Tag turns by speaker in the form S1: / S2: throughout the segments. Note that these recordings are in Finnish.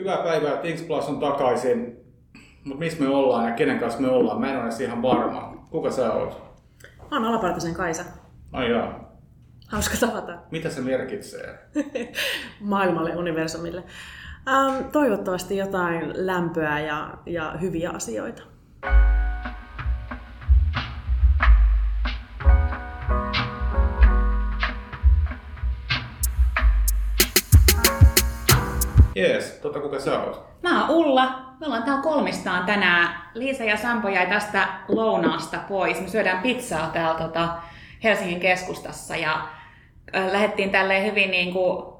S1: Hyvää päivää, Things Plus on takaisin. Mutta missä me ollaan ja kenen kanssa me ollaan? Mä en ole edes ihan varma. Kuka sä oot?
S2: Mä oon Alapartasen Kaisa.
S1: Ai jaa.
S2: Hauska tavata.
S1: Mitä se merkitsee?
S2: Maailmalle, universumille. Ähm, toivottavasti jotain lämpöä ja, ja hyviä asioita.
S1: Jees, tota kuka sä oot?
S3: Mä oon Ulla. Me ollaan täällä kolmistaan tänään. Liisa ja Sampo jäi tästä lounaasta pois. Me syödään pizzaa täällä tota, Helsingin keskustassa ja äh, lähdettiin tälleen hyvin niin kuin,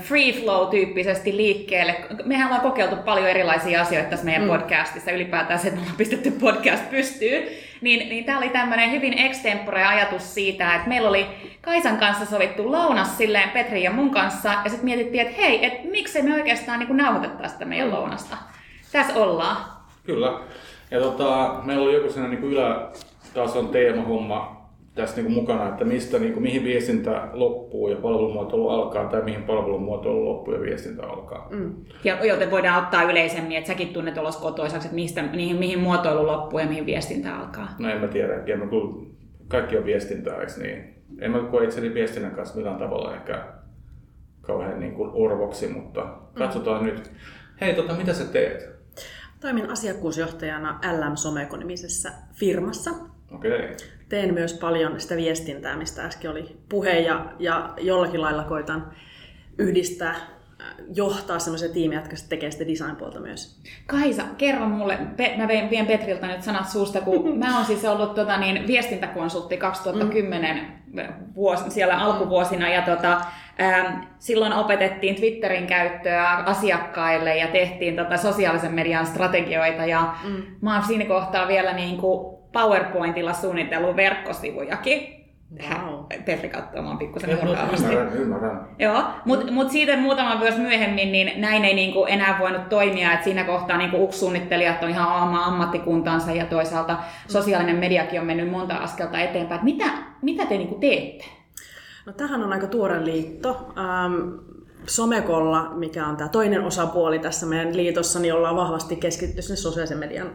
S3: free flow-tyyppisesti liikkeelle. Mehän ollaan kokeiltu paljon erilaisia asioita tässä meidän mm. podcastissa, ylipäätään se, että me ollaan pistetty podcast pystyyn. Niin, niin tämä oli tämmöinen hyvin extempore ajatus siitä, että meillä oli Kaisan kanssa sovittu lounas silleen Petri ja mun kanssa, ja sitten mietittiin, että hei, et miksei me oikeastaan niin nauhoitettaisi sitä meidän mm. lounasta. Tässä ollaan.
S1: Kyllä. Ja tota, meillä oli joku sellainen niin ylätason teemahomma tässä niin kuin mukana, että mistä, niin kuin, mihin viestintä loppuu ja palvelumuotoilu alkaa, tai mihin palvelumuotoilu loppuu ja viestintä alkaa. Mm.
S3: Ja, joten voidaan ottaa yleisemmin, että säkin tunnet olos kotoisaksi, että mistä, mihin, mihin muotoilu loppuu ja mihin viestintä alkaa.
S1: No en mä tiedä, ja mä, kun kaikki on viestintää, eikö niin? En mä koe itseni viestinnän kanssa millään tavalla ehkä kauhean niin kuin orvoksi, mutta katsotaan mm. nyt. Hei, tota, mitä sä teet?
S2: Toimin asiakkuusjohtajana LM Someko-nimisessä firmassa.
S1: Okei. Okay.
S2: Teen myös paljon sitä viestintää, mistä äsken oli puhe, ja, ja jollakin lailla koitan yhdistää äh, johtaa semmoisia tiimejä, jotka tekee sitä design-puolta myös.
S3: Kaisa, kerro mulle, mä vien Petriltä nyt sanat suusta, kun mä oon siis ollut tota, niin, viestintäkonsultti 2010 mm. vuosi, siellä alkuvuosina, ja tota, ähm, silloin opetettiin Twitterin käyttöä asiakkaille ja tehtiin tota, sosiaalisen median strategioita, ja mm. mä oon siinä kohtaa vielä niin kuin, PowerPointilla suunnitellut verkkosivujakin. Wow. Petri katsoo, oon pikkusen
S1: Ymmärrän, ymmärrän.
S3: Joo, mutta mut siitä muutama vuosi myöhemmin, niin näin ei niinku enää voinut toimia, että siinä kohtaa niinku UX-suunnittelijat on ihan oma ammattikuntansa ja toisaalta sosiaalinen mediakin on mennyt monta askelta eteenpäin. Mitä, mitä te niinku teette?
S2: No tähän on aika tuore liitto. Ähm, Somekolla, mikä on tämä toinen osapuoli tässä meidän liitossa, niin ollaan vahvasti keskittynyt sinne sosiaalisen median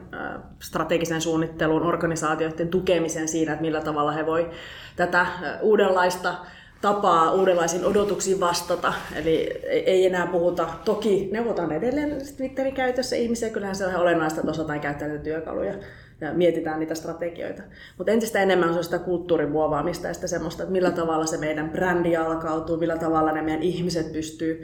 S2: strategisen suunnitteluun, organisaatioiden tukemiseen siinä, että millä tavalla he voi tätä uudenlaista tapaa uudenlaisiin odotuksiin vastata. Eli ei enää puhuta, toki neuvotaan edelleen Twitterin käytössä ihmisiä, kyllähän se on olennaista, että osataan käyttää työkaluja ja mietitään niitä strategioita. Mutta entistä enemmän on sitä kulttuurin muovaamista ja sitä semmoista, että millä tavalla se meidän brändi alkautuu, millä tavalla ne meidän ihmiset pystyy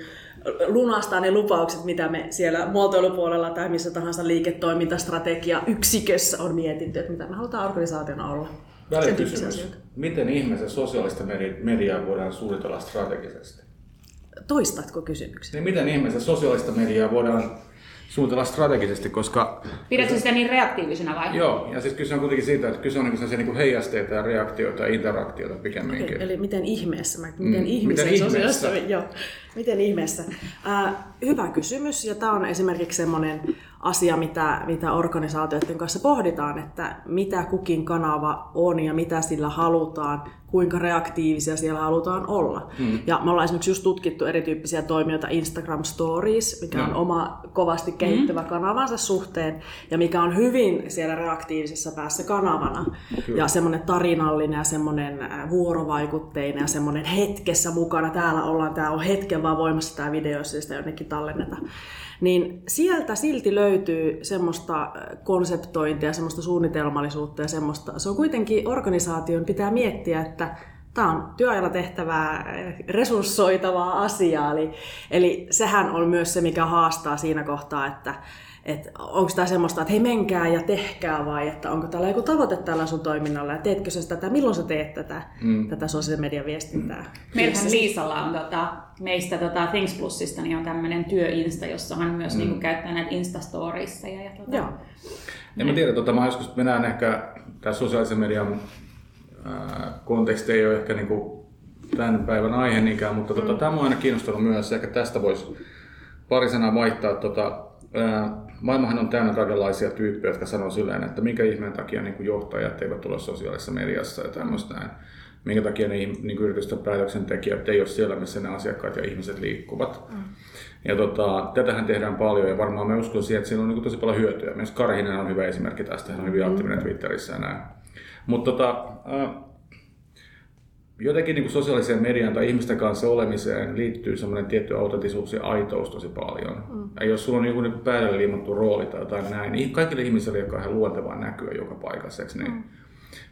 S2: lunastaa ne lupaukset, mitä me siellä muotoilupuolella tai missä tahansa liiketoimintastrategia yksikössä on mietitty, että mitä me halutaan organisaationa olla.
S1: Välikysymys. Miten ihmisen sosiaalista mediaa voidaan suunnitella strategisesti?
S2: Toistatko kysymyksen?
S1: Niin miten ihmisen sosiaalista mediaa voidaan suunnitella strategisesti, koska...
S3: Pidätkö sitä niin reaktiivisena vai?
S1: Joo, ja siis kyse on kuitenkin siitä, että kyse on niin sellaisia niin heijasteita ja reaktioita ja interaktioita pikemminkin.
S2: Eli, eli miten ihmeessä, miten mm. ihmisen miten ihmeessä? Joo, miten ihmeessä. Äh, hyvä kysymys, ja tämä on esimerkiksi semmoinen asia, mitä, mitä organisaatioiden kanssa pohditaan, että mitä kukin kanava on ja mitä sillä halutaan, kuinka reaktiivisia siellä halutaan olla. Hmm. Ja me ollaan esimerkiksi just tutkittu erityyppisiä toimijoita Instagram Stories, mikä on oma kovasti kehittyvä hmm. kanavansa suhteen ja mikä on hyvin siellä reaktiivisessa päässä kanavana. Kyllä. Ja semmoinen tarinallinen ja semmoinen äh, vuorovaikutteinen ja semmoinen hetkessä mukana. Täällä ollaan, tämä on hetken vaan voimassa tämä video, jos sitä jonnekin tallenneta niin sieltä silti löytyy semmoista äh, konseptointia, semmoista suunnitelmallisuutta ja semmoista. Se on kuitenkin organisaation pitää miettiä, että tämä on työajalla tehtävää, resurssoitavaa asiaa. Eli, eli sehän on myös se, mikä haastaa siinä kohtaa, että että onko tämä semmoista, että hei menkää ja tehkää vai että onko tällä joku tavoite tällä sun toiminnalla ja teetkö sä sitä, milloin sä teet tätä, mm. tätä sosiaalisen median viestintää. Mm.
S3: Meillähän Liisalla on tota, meistä tota Things Plusista niin on tämmöinen työinsta, jossa hän myös mm. niinku käyttää näitä Instastorissa. Ja, ja tota,
S1: Joo. En mä tiedä, tota, mä joskus mennään ehkä tässä sosiaalisen median äh, konteksti ei ole ehkä niinku tämän päivän aihe niinkään, mutta tota, mm. tämä on aina kiinnostanut myös, ehkä tästä voisi pari sanaa vaihtaa. Tota, maailmahan on täynnä kaikenlaisia tyyppejä, jotka sanoo silleen, että minkä ihmeen takia niin kuin johtajat eivät tule sosiaalisessa mediassa ja tämmöistä näin. minkä takia ne niin yritysten päätöksentekijät ei ole siellä, missä ne asiakkaat ja ihmiset liikkuvat. Mm. Ja tota, tätähän tehdään paljon ja varmaan me uskon siihen, että siinä on niin tosi paljon hyötyä. Myös Karhinen on hyvä esimerkki tästä, hän on hyvin aktiivinen Twitterissä ja näin. Mutta tota, äh, jotenkin niin kuin sosiaaliseen mediaan tai ihmisten kanssa olemiseen liittyy semmoinen tietty autentisuus ja aitous tosi paljon. Mm. Ja jos sulla on joku niin päälle liimattu rooli tai jotain näin, niin kaikille ihmisille, jotka on ihan luontevaa näkyä joka paikassa, niin, mm.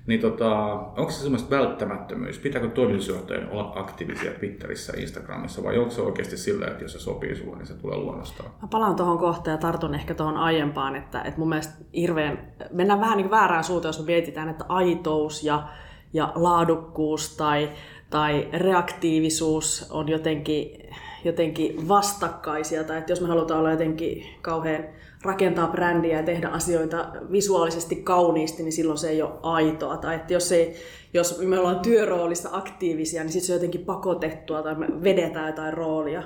S1: niin tota, onko se semmoista välttämättömyys? Pitääkö toimitusjohtajien olla aktiivisia Twitterissä ja Instagramissa vai onko se oikeasti sillä, että jos se sopii sulle, niin se tulee luonnostaan?
S2: Mä palaan tuohon kohtaan ja tartun ehkä tuohon aiempaan, että, että mun mielestä hirveän, mennään vähän niin väärään suuntaan, jos me mietitään, että aitous ja ja laadukkuus tai, tai reaktiivisuus on jotenkin, jotenkin vastakkaisia. Tai että jos me halutaan olla jotenkin kauhean rakentaa brändiä ja tehdä asioita visuaalisesti kauniisti, niin silloin se ei ole aitoa. Tai että jos, ei, jos me ollaan työroolissa aktiivisia, niin sitten se on jotenkin pakotettua tai me vedetään jotain roolia.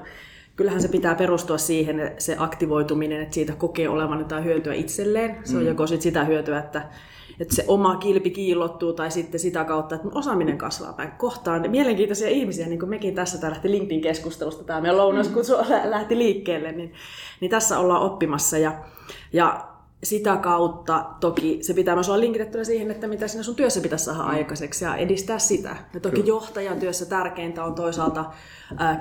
S2: Kyllähän se pitää perustua siihen, se aktivoituminen, että siitä kokee olevan jotain hyötyä itselleen. Se on mm. joko sit sitä hyötyä, että että se oma kilpi kiillottuu tai sitten sitä kautta, että osaaminen kasvaa päin. Kohtaan mielenkiintoisia ihmisiä, niin kuin mekin tässä, tämä lähti LinkedIn-keskustelusta, tämä meidän lounaskutsu lähti liikkeelle, niin, niin tässä ollaan oppimassa. Ja, ja sitä kautta toki se pitää myös olla linkitettynä siihen, että mitä sinä sun työssä pitäisi saada mm. aikaiseksi ja edistää sitä. Ja toki Kyllä. johtajan työssä tärkeintä on toisaalta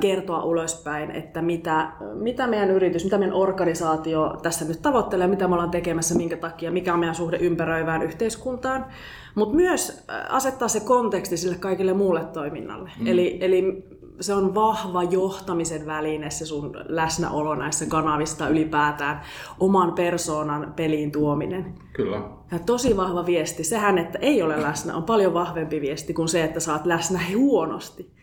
S2: kertoa ulospäin, että mitä, mitä meidän yritys, mitä meidän organisaatio tässä nyt tavoittelee, mitä me ollaan tekemässä, minkä takia, mikä on meidän suhde ympäröivään yhteiskuntaan. Mutta myös asettaa se konteksti sille kaikille muulle toiminnalle. Mm. Eli, eli se on vahva johtamisen väline, se sun läsnäolo näissä kanavista ylipäätään, oman persoonan peliin tuominen.
S1: Kyllä.
S2: Ja tosi vahva viesti. Sehän, että ei ole läsnä, on paljon vahvempi viesti kuin se, että saat läsnä huonosti.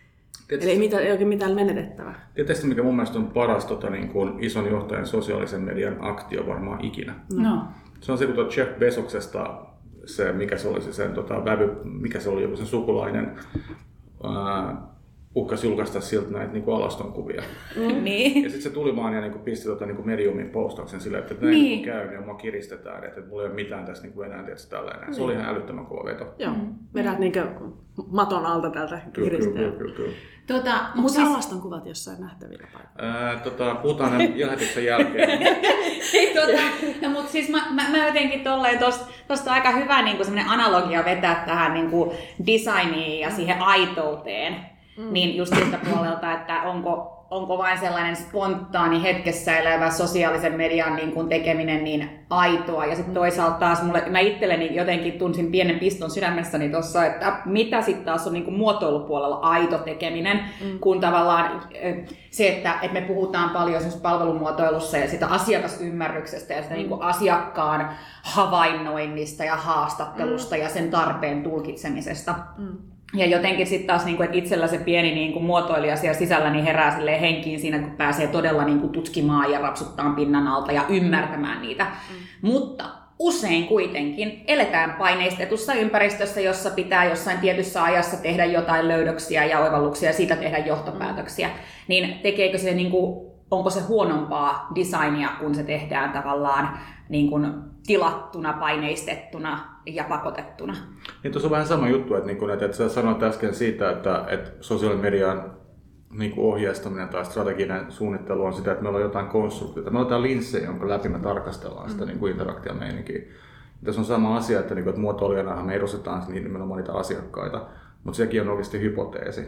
S2: Tietysti, Eli ei, mitään, ei oikein mitään menetettävää.
S1: Tietysti mikä mun mielestä on paras tota, niin kuin ison johtajan sosiaalisen median aktio varmaan ikinä.
S2: No.
S1: Se on se, kun Jeff Besoksesta se, mikä se oli se sen, tota, vävy, mikä se oli, joku sen sukulainen, ää, uhkasi julkaista siltä näitä niin alastonkuvia.
S3: Mm. niin.
S1: Ja sitten se tuli vaan ja niin kuin pisti tota, niin kuin Mediumin postauksen sillä, että näin niin. niin käy, niin mua kiristetään, että mulla ei ole mitään tässä niin enää, tietysti tällainen. Niin. Se oli ihan älyttömän kova veto.
S2: Joo, mm. vedät niin maton alta tältä kiristää.
S1: Kyllä, kyllä, kyllä.
S2: Tota, Onko siis... alaston kuvat jossain nähtävillä
S1: paikalla? tota, puhutaan ne lähetyksen jälkeen.
S3: Ei, tota, no, mutta siis mä, mä, mä jotenkin tolleen tosta, tosta aika hyvä niin analogia vetää tähän niin designiin ja siihen aitouteen Mm. Niin just siltä puolelta, että onko, onko vain sellainen spontaani hetkessä elävä sosiaalisen median niin kuin tekeminen niin aitoa. Ja sitten toisaalta taas mulle, mä itselleni jotenkin tunsin pienen piston sydämessäni tuossa, että mitä sitten taas on niin kuin muotoilupuolella aito tekeminen, mm. kun tavallaan se, että, että me puhutaan paljon palvelumuotoilussa ja sitä asiakasymmärryksestä ja sitä mm. niin kuin asiakkaan havainnoinnista ja haastattelusta mm. ja sen tarpeen tulkitsemisesta. Mm ja jotenkin sitten taas, niin kuin, että itsellä se pieni niin kuin, muotoilija siellä sisällä niin herää henkiin siinä, kun pääsee todella niin kuin, tutkimaan ja rapsuttaa pinnan alta ja ymmärtämään niitä. Mm. Mutta usein kuitenkin eletään paineistetussa ympäristössä, jossa pitää jossain tietyssä ajassa tehdä jotain löydöksiä ja oivalluksia ja siitä tehdä johtopäätöksiä. Mm. Niin tekeekö se, niin kuin, onko se huonompaa designia, kun se tehdään tavallaan niin kuin, tilattuna, paineistettuna ja pakotettuna.
S1: Niin tuossa on vähän sama juttu, että, niin kun, että, että sä sanoit äsken siitä, että, että sosiaalinen median niin ohjeistaminen tai strateginen suunnittelu on sitä, että meillä on jotain konstruktiota. Meillä on jotain linssejä, jonka läpi me tarkastellaan sitä mm. niin kuin interaktiomeinikiä. Tässä on sama asia, että, niin kuin, että muotoilijana me edustetaan niin nimenomaan niitä asiakkaita, mutta sekin on oikeasti hypoteesi.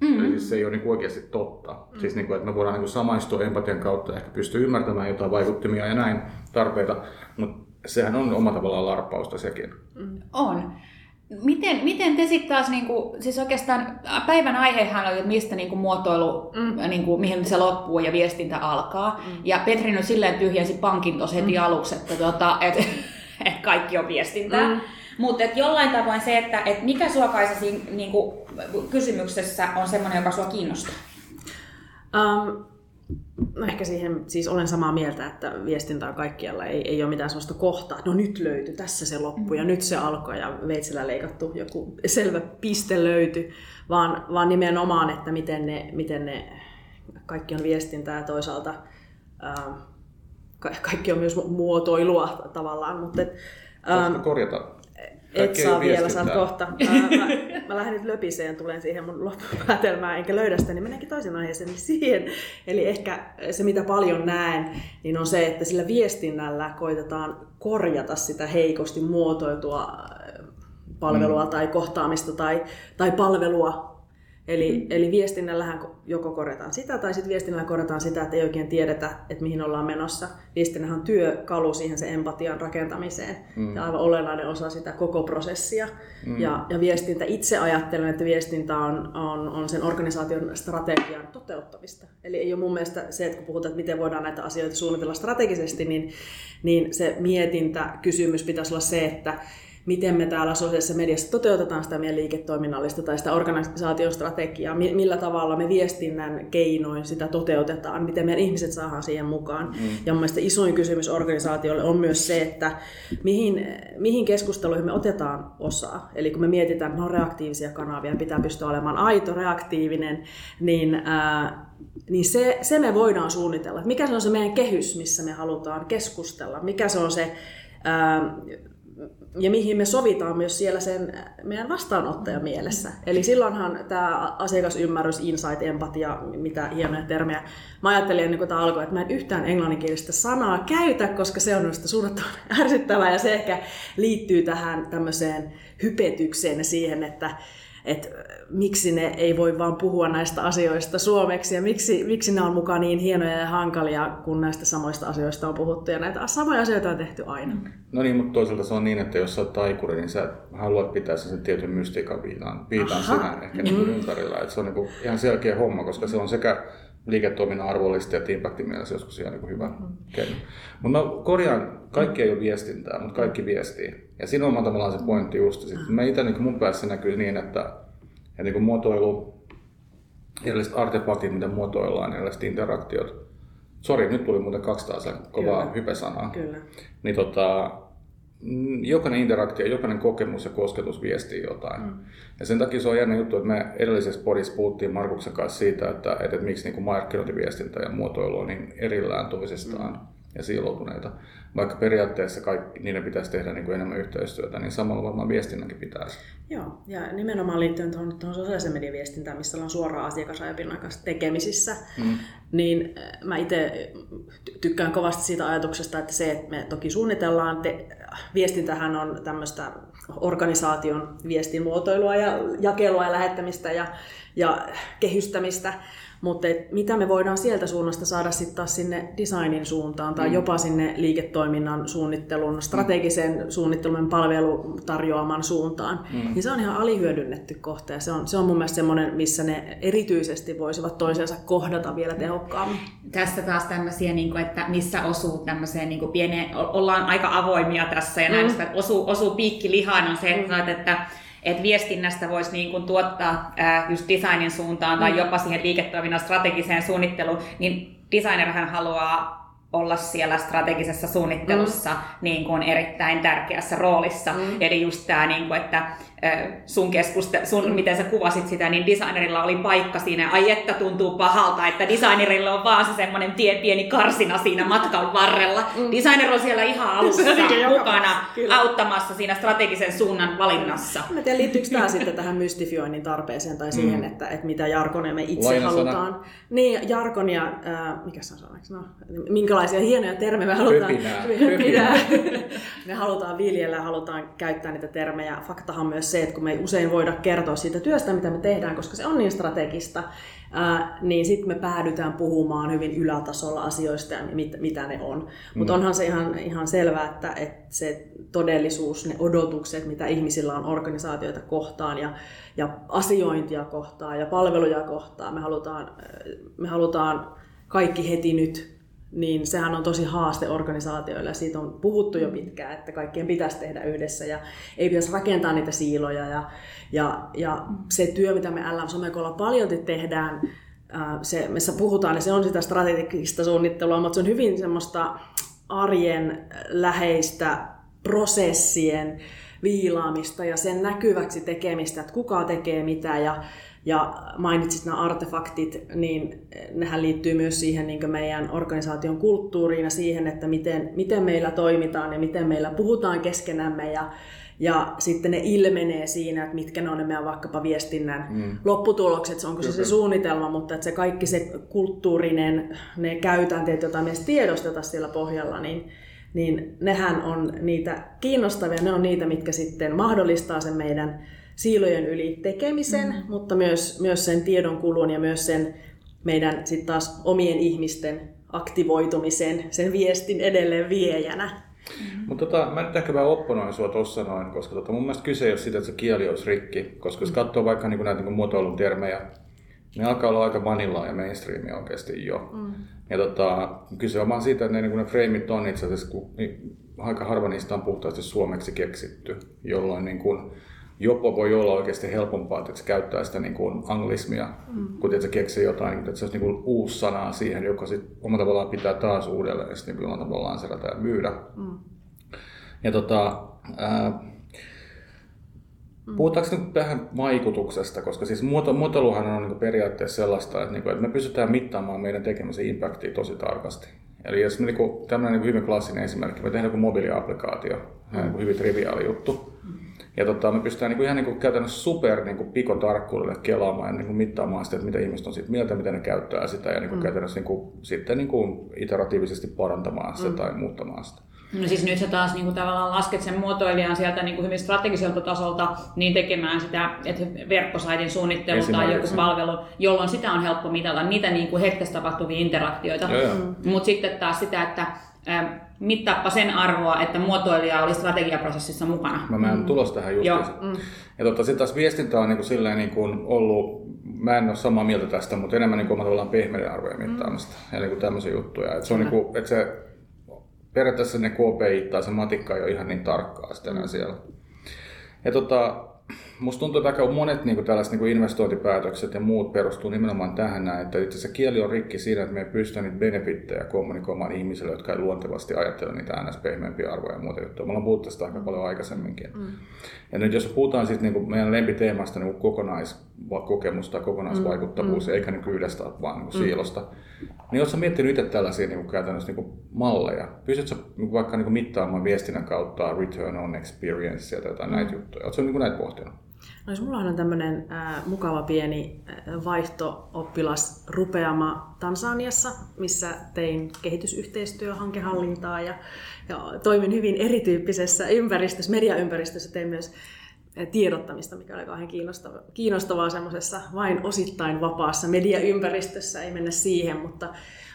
S1: Mm-hmm. Eli siis se ei ole niin kuin oikeasti totta. Mm-hmm. Siis niin kuin, että me voidaan niin kuin samaistua empatian kautta, ehkä pystyä ymmärtämään jotain vaikuttimia ja näin tarpeita, mutta sehän on oma tavallaan larppausta sekin.
S3: Mm. On. Miten, miten te sitten taas, niin kuin, siis oikeastaan päivän aihehan on, että mistä niin kuin, muotoilu, mm. niin kuin, mihin se loppuu ja viestintä alkaa. Mm. Ja Petri nyt silleen tyhjensi pankin tuossa heti mm. aluksi, että, tuota, et, et kaikki on viestintää. Mm. Mutta jollain tavoin se, että et mikä sua Kaisa siinä niin kuin, kysymyksessä on semmoinen, joka sua kiinnostaa?
S2: Um, No ehkä siihen, siis olen samaa mieltä, että viestintä on kaikkialla, ei, ei ole mitään sellaista kohtaa, no nyt löytyi, tässä se loppu ja nyt se alkoi ja veitsellä leikattu joku selvä piste löytyi, vaan, vaan nimenomaan, että miten ne, miten ne kaikki on viestintää ja toisaalta ää, kaikki on myös muotoilua tavallaan. Mutta,
S1: ää, korjata
S2: et saa vielä, saat kohta. Mä, mä, mä lähden nyt löpiseen, tulen siihen mun loppupäätelmään, enkä löydä sitä, niin menenkin toisen aiheeseen, niin siihen. Eli ehkä se, mitä paljon näen, niin on se, että sillä viestinnällä koitetaan korjata sitä heikosti muotoiltua palvelua mm. tai kohtaamista tai, tai palvelua Eli, mm. eli viestinnällähän joko korjataan sitä tai sitten viestinnällä korjataan sitä, että ei oikein tiedetä, että mihin ollaan menossa. Viestinnähän on työkalu siihen se empatian rakentamiseen mm. ja aivan olennainen osa sitä koko prosessia. Mm. Ja, ja viestintä, itse ajattelen, että viestintä on, on, on sen organisaation strategian toteuttamista. Eli ei ole mun mielestä se, että kun puhutaan, että miten voidaan näitä asioita suunnitella strategisesti, niin, niin se mietintä kysymys pitäisi olla se, että miten me täällä sosiaalisessa mediassa toteutetaan sitä meidän liiketoiminnallista tai sitä organisaation strategiaa, millä tavalla me viestinnän keinoin sitä toteutetaan, miten meidän ihmiset saadaan siihen mukaan. Mm. Ja mun mielestä isoin kysymys organisaatiolle on myös se, että mihin, mihin keskusteluihin me otetaan osaa. Eli kun me mietitään, että ne on reaktiivisia kanavia, pitää pystyä olemaan aito, reaktiivinen, niin ää, niin se, se me voidaan suunnitella. mikä se on se meidän kehys, missä me halutaan keskustella, mikä se on se ää, ja mihin me sovitaan myös siellä sen meidän vastaanottajan mielessä. Eli silloinhan tämä asiakasymmärrys, insight, empatia, mitä hienoja termejä. Mä ajattelin ennen kuin tämä alkoi, että mä en yhtään englanninkielistä sanaa käytä, koska se on minusta suunnattoman ärsyttävää ja se ehkä liittyy tähän tämmöiseen hypetykseen ja siihen, että että miksi ne ei voi vaan puhua näistä asioista suomeksi ja miksi, miksi ne on mukaan niin hienoja ja hankalia, kun näistä samoista asioista on puhuttu ja näitä samoja asioita on tehty aina.
S1: No niin, mutta toisaalta se on niin, että jos sä oot taikuri, niin sä haluat pitää sen tietyn mystiikan viitan, viitan sinä ehkä niin mm. ympärillä. Että se on niin ihan selkeä homma, koska se on sekä liiketoiminnan arvollista ja impactin mielessä joskus ihan niin hyvä mm. keino. Mutta mä korjaan, kaikki ei ole viestintää, mutta kaikki viestii. Ja siinä on tavallaan se pointti just. Sitten mm. mä itse niin mun päässä näkyy niin, että, että niin muotoilu, erilaiset artefaktit, mitä muotoillaan, erilaiset interaktiot. Sori, nyt tuli muuten kaksi taas kovaa hypesanaa.
S2: Kyllä.
S1: Niin tota, Mm, jokainen interaktio, jokainen kokemus ja kosketus viestii jotain. Mm. Ja sen takia se on jännä juttu, että me edellisessä podissa puhuttiin Markuksen kanssa siitä, että, että, että miksi niin kuin markkinointiviestintä ja muotoilu on niin erillään toisistaan. Mm ja siiloutuneita. Vaikka periaatteessa kaikki, niiden pitäisi tehdä niin kuin enemmän yhteistyötä, niin samalla varmaan viestinnänkin pitäisi.
S2: Joo, ja nimenomaan liittyen tuohon, tuohon sosiaalisen median viestintään, missä ollaan suoraan asiakasajapinnan kanssa tekemisissä, mm. niin äh, mä itse tykkään kovasti siitä ajatuksesta, että se, että me toki suunnitellaan, te, viestintähän on tämmöistä organisaation viestinmuotoilua ja jakelua ja lähettämistä ja, ja kehystämistä, mutta mitä me voidaan sieltä suunnasta saada sitten taas sinne designin suuntaan tai mm. jopa sinne liiketoiminnan suunnittelun, strategisen mm. suunnittelun palvelutarjoaman suuntaan, mm. niin se on ihan alihyödynnetty kohta. Ja se on, se on mun mielestä semmoinen, missä ne erityisesti voisivat toisensa kohdata vielä tehokkaammin.
S3: Tässä taas tämmöisiä, niin kuin, että missä osuu tämmöiseen niin kuin pieneen, ollaan aika avoimia tässä ja näin, mm. että osuu, osuu piikki lihaan on se, että, mm. että että viestinnästä voisi niin kuin tuottaa ää, just designin suuntaan tai mm. jopa siihen liiketoiminnan strategiseen suunnitteluun, niin designerhän haluaa olla siellä strategisessa suunnittelussa mm. niin kuin erittäin tärkeässä roolissa. Mm. Eli just tämä, niin kuin, että sun keskuste, sun, mm. miten sä kuvasit sitä, niin designerilla oli paikka siinä. Ai että tuntuu pahalta, että designerilla on vaan se semmoinen tie, pieni karsina siinä matkan varrella. Mm. Designer on siellä ihan alussa mukana Kyllä. auttamassa siinä strategisen suunnan valinnassa.
S2: Mä tiedän, liittyykö tämä sitten tähän mystifioinnin tarpeeseen tai siihen, mm. että, että mitä jarkonia me itse Lainasana. halutaan. Niin, jarkonia, äh, mikä se on sanaksi? No, minkälaisia hienoja termejä me halutaan. Höpinää. Höpinää. me halutaan viljellä, halutaan käyttää niitä termejä. Faktahan myös se, että kun me ei usein voida kertoa siitä työstä, mitä me tehdään, koska se on niin strategista, ää, niin sitten me päädytään puhumaan hyvin ylätasolla asioista ja mit, mitä ne on. Mutta mm. onhan se ihan, ihan selvää, että, että se todellisuus, ne odotukset, mitä ihmisillä on organisaatioita kohtaan ja, ja asiointia kohtaan ja palveluja kohtaan, me halutaan, me halutaan kaikki heti nyt niin sehän on tosi haaste organisaatioille. Ja siitä on puhuttu jo pitkään, että kaikkien pitäisi tehdä yhdessä ja ei pitäisi rakentaa niitä siiloja. Ja, ja, ja se työ, mitä me LM Somekolla paljon tehdään, se, missä puhutaan, niin se on sitä strategista suunnittelua, mutta se on hyvin semmoista arjen läheistä prosessien viilaamista ja sen näkyväksi tekemistä, että kuka tekee mitä. Ja Ja mainitsit nämä artefaktit, niin nehän liittyy myös siihen niin meidän organisaation kulttuuriin ja siihen, että miten, miten meillä toimitaan ja miten meillä puhutaan keskenämme. Ja, ja sitten ne ilmenee siinä, että mitkä ne on ne meidän vaikkapa viestinnän mm. lopputulokset, se onko se se suunnitelma, mutta että se kaikki se kulttuurinen, ne käytänteet, joita me tiedosteta siellä pohjalla, niin, niin nehän on niitä kiinnostavia, ne on niitä, mitkä sitten mahdollistaa sen meidän siilojen yli tekemisen, mm. mutta myös, myös sen tiedon kulun ja myös sen meidän sitten taas omien ihmisten aktivoitumisen, sen viestin edelleen viejänä.
S1: Mm-hmm. Mutta tota, mä nyt ehkä vähän opponoin sua tuossa noin, koska tota, mun mielestä kyse ei ole siitä, että se kieli olisi rikki, koska jos katsoo vaikka niin näitä niin muotoilun termejä, ne alkaa olla aika vanillaa ja mainstreamia oikeasti jo. Mm. Ja tota, kyse on vaan siitä, että ne, niin ne frameit on itse asiassa, kun, niin, aika harva niistä on puhtaasti suomeksi keksitty, jolloin niin kuin, jopa voi olla oikeasti helpompaa, että se käyttää sitä niin kuin anglismia, mm. kun että se keksii jotain, että se olisi niin kuin uusi sana siihen, joka sitten omalla tavallaan pitää taas uudelleen ja sitten niin tavallaan selätä ja myydä. Mm. Ja tota, ää, mm. Puhutaanko nyt tähän vaikutuksesta, koska siis muoto, muotoiluhan on niin periaatteessa sellaista, että, niin kuin, että me pystytään mittaamaan meidän tekemisen impactia tosi tarkasti. Eli jos me niin kuin, tämmöinen niin hyvin klassinen esimerkki, me tehdään joku mobiiliaplikaatio, mm. niin hyvin triviaali juttu, ja tota, me pystytään niin ihan niin kuin käytännössä super niin kuin pikotarkkuudelle kelaamaan ja niin kuin mittaamaan sitä, että mitä ihmiset on siitä mieltä, miten ne käyttää sitä ja niin kuin mm. käytännössä niin kuin, sitten niin kuin iteratiivisesti parantamaan sitä mm. tai muuttamaan sitä.
S3: No siis nyt sä taas niin kuin tavallaan lasket sen muotoilijan sieltä niin kuin hyvin strategiselta tasolta niin tekemään sitä, että verkkosaitin suunnittelu tai joku palvelu, jolloin sitä on helppo mitata, niitä niin kuin hetkessä tapahtuvia interaktioita. Mutta sitten taas sitä, että mittaappa sen arvoa, että muotoilija oli strategiaprosessissa mukana.
S1: Mä, mä en tulos tähän just. Mm. Ja totta, sitten taas viestintä on niin kuin silleen niin kuin ollut, mä en ole samaa mieltä tästä, mutta enemmän niin kuin tavallaan pehmeiden arvojen mm. mittaamista mm. ja niin kuin tämmöisiä juttuja. Että se on niin kuin, että se, periaatteessa ne KPI tai se matikka ei ole ihan niin tarkkaa sitten mm. siellä. Ja tota, Musta tuntuu, että aika monet niin kuin tällaiset niin kuin investointipäätökset ja muut perustuu nimenomaan tähän näin, että itse asiassa kieli on rikki siinä, että me ei pystytä niitä benefittejä kommunikoimaan ihmisille, jotka ei luontevasti ajattele niitä ns. pehmeämpiä arvoja ja muuta juttuja. Me ollaan puhuttu tästä aika paljon aikaisemminkin. Mm. Ja nyt jos puhutaan siis niin kuin meidän lempiteemasta niin kokonaiskokemus tai kokonaisvaikuttavuus, mm. eikä niin yhdestä vaan niin kuin mm. siilosta, niin oletko miettinyt itse tällaisia niin kuin käytännössä niin kuin malleja? Pystytkö niin vaikka niin kuin mittaamaan viestinnän kautta return on experience tai jotain mm. näitä juttuja? Oletko niin kuin näitä pohtinut?
S2: No jos mulla on tämmöinen äh, mukava pieni äh, vaihto-oppilas rupeama Tansaniassa, missä tein kehitysyhteistyöhankehallintaa ja, ja toimin hyvin erityyppisessä ympäristössä, mediaympäristössä, tein myös tiedottamista, mikä oli kauhean kiinnostavaa, kiinnostavaa semmoisessa vain osittain vapaassa mediaympäristössä, ei mennä siihen, mutta,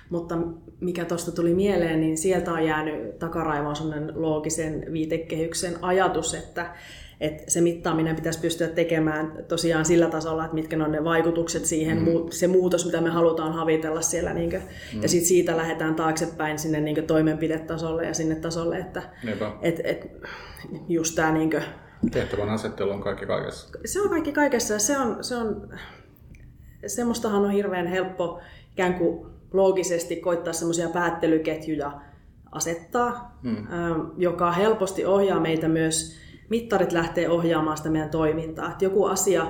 S2: mutta mikä tuosta tuli mieleen, niin sieltä on jäänyt takaraivoon semmoinen loogisen viitekehyksen ajatus, että, että se mittaaminen pitäisi pystyä tekemään tosiaan sillä tasolla, että mitkä on ne vaikutukset siihen, mm. se muutos, mitä me halutaan havitella siellä. Niin kuin, mm. Ja sitten siitä lähdetään taaksepäin sinne niin kuin toimenpidetasolle ja sinne tasolle, että et, et, just tämä niin kuin,
S1: Tehtävän asettelu on kaikki kaikessa.
S2: Se on kaikki kaikessa. Se on, se on, semmoistahan on hirveän helppo ikään kuin loogisesti koittaa semmoisia päättelyketjuja asettaa, hmm. joka helposti ohjaa meitä myös, mittarit lähtee ohjaamaan sitä meidän toimintaa. Että joku asia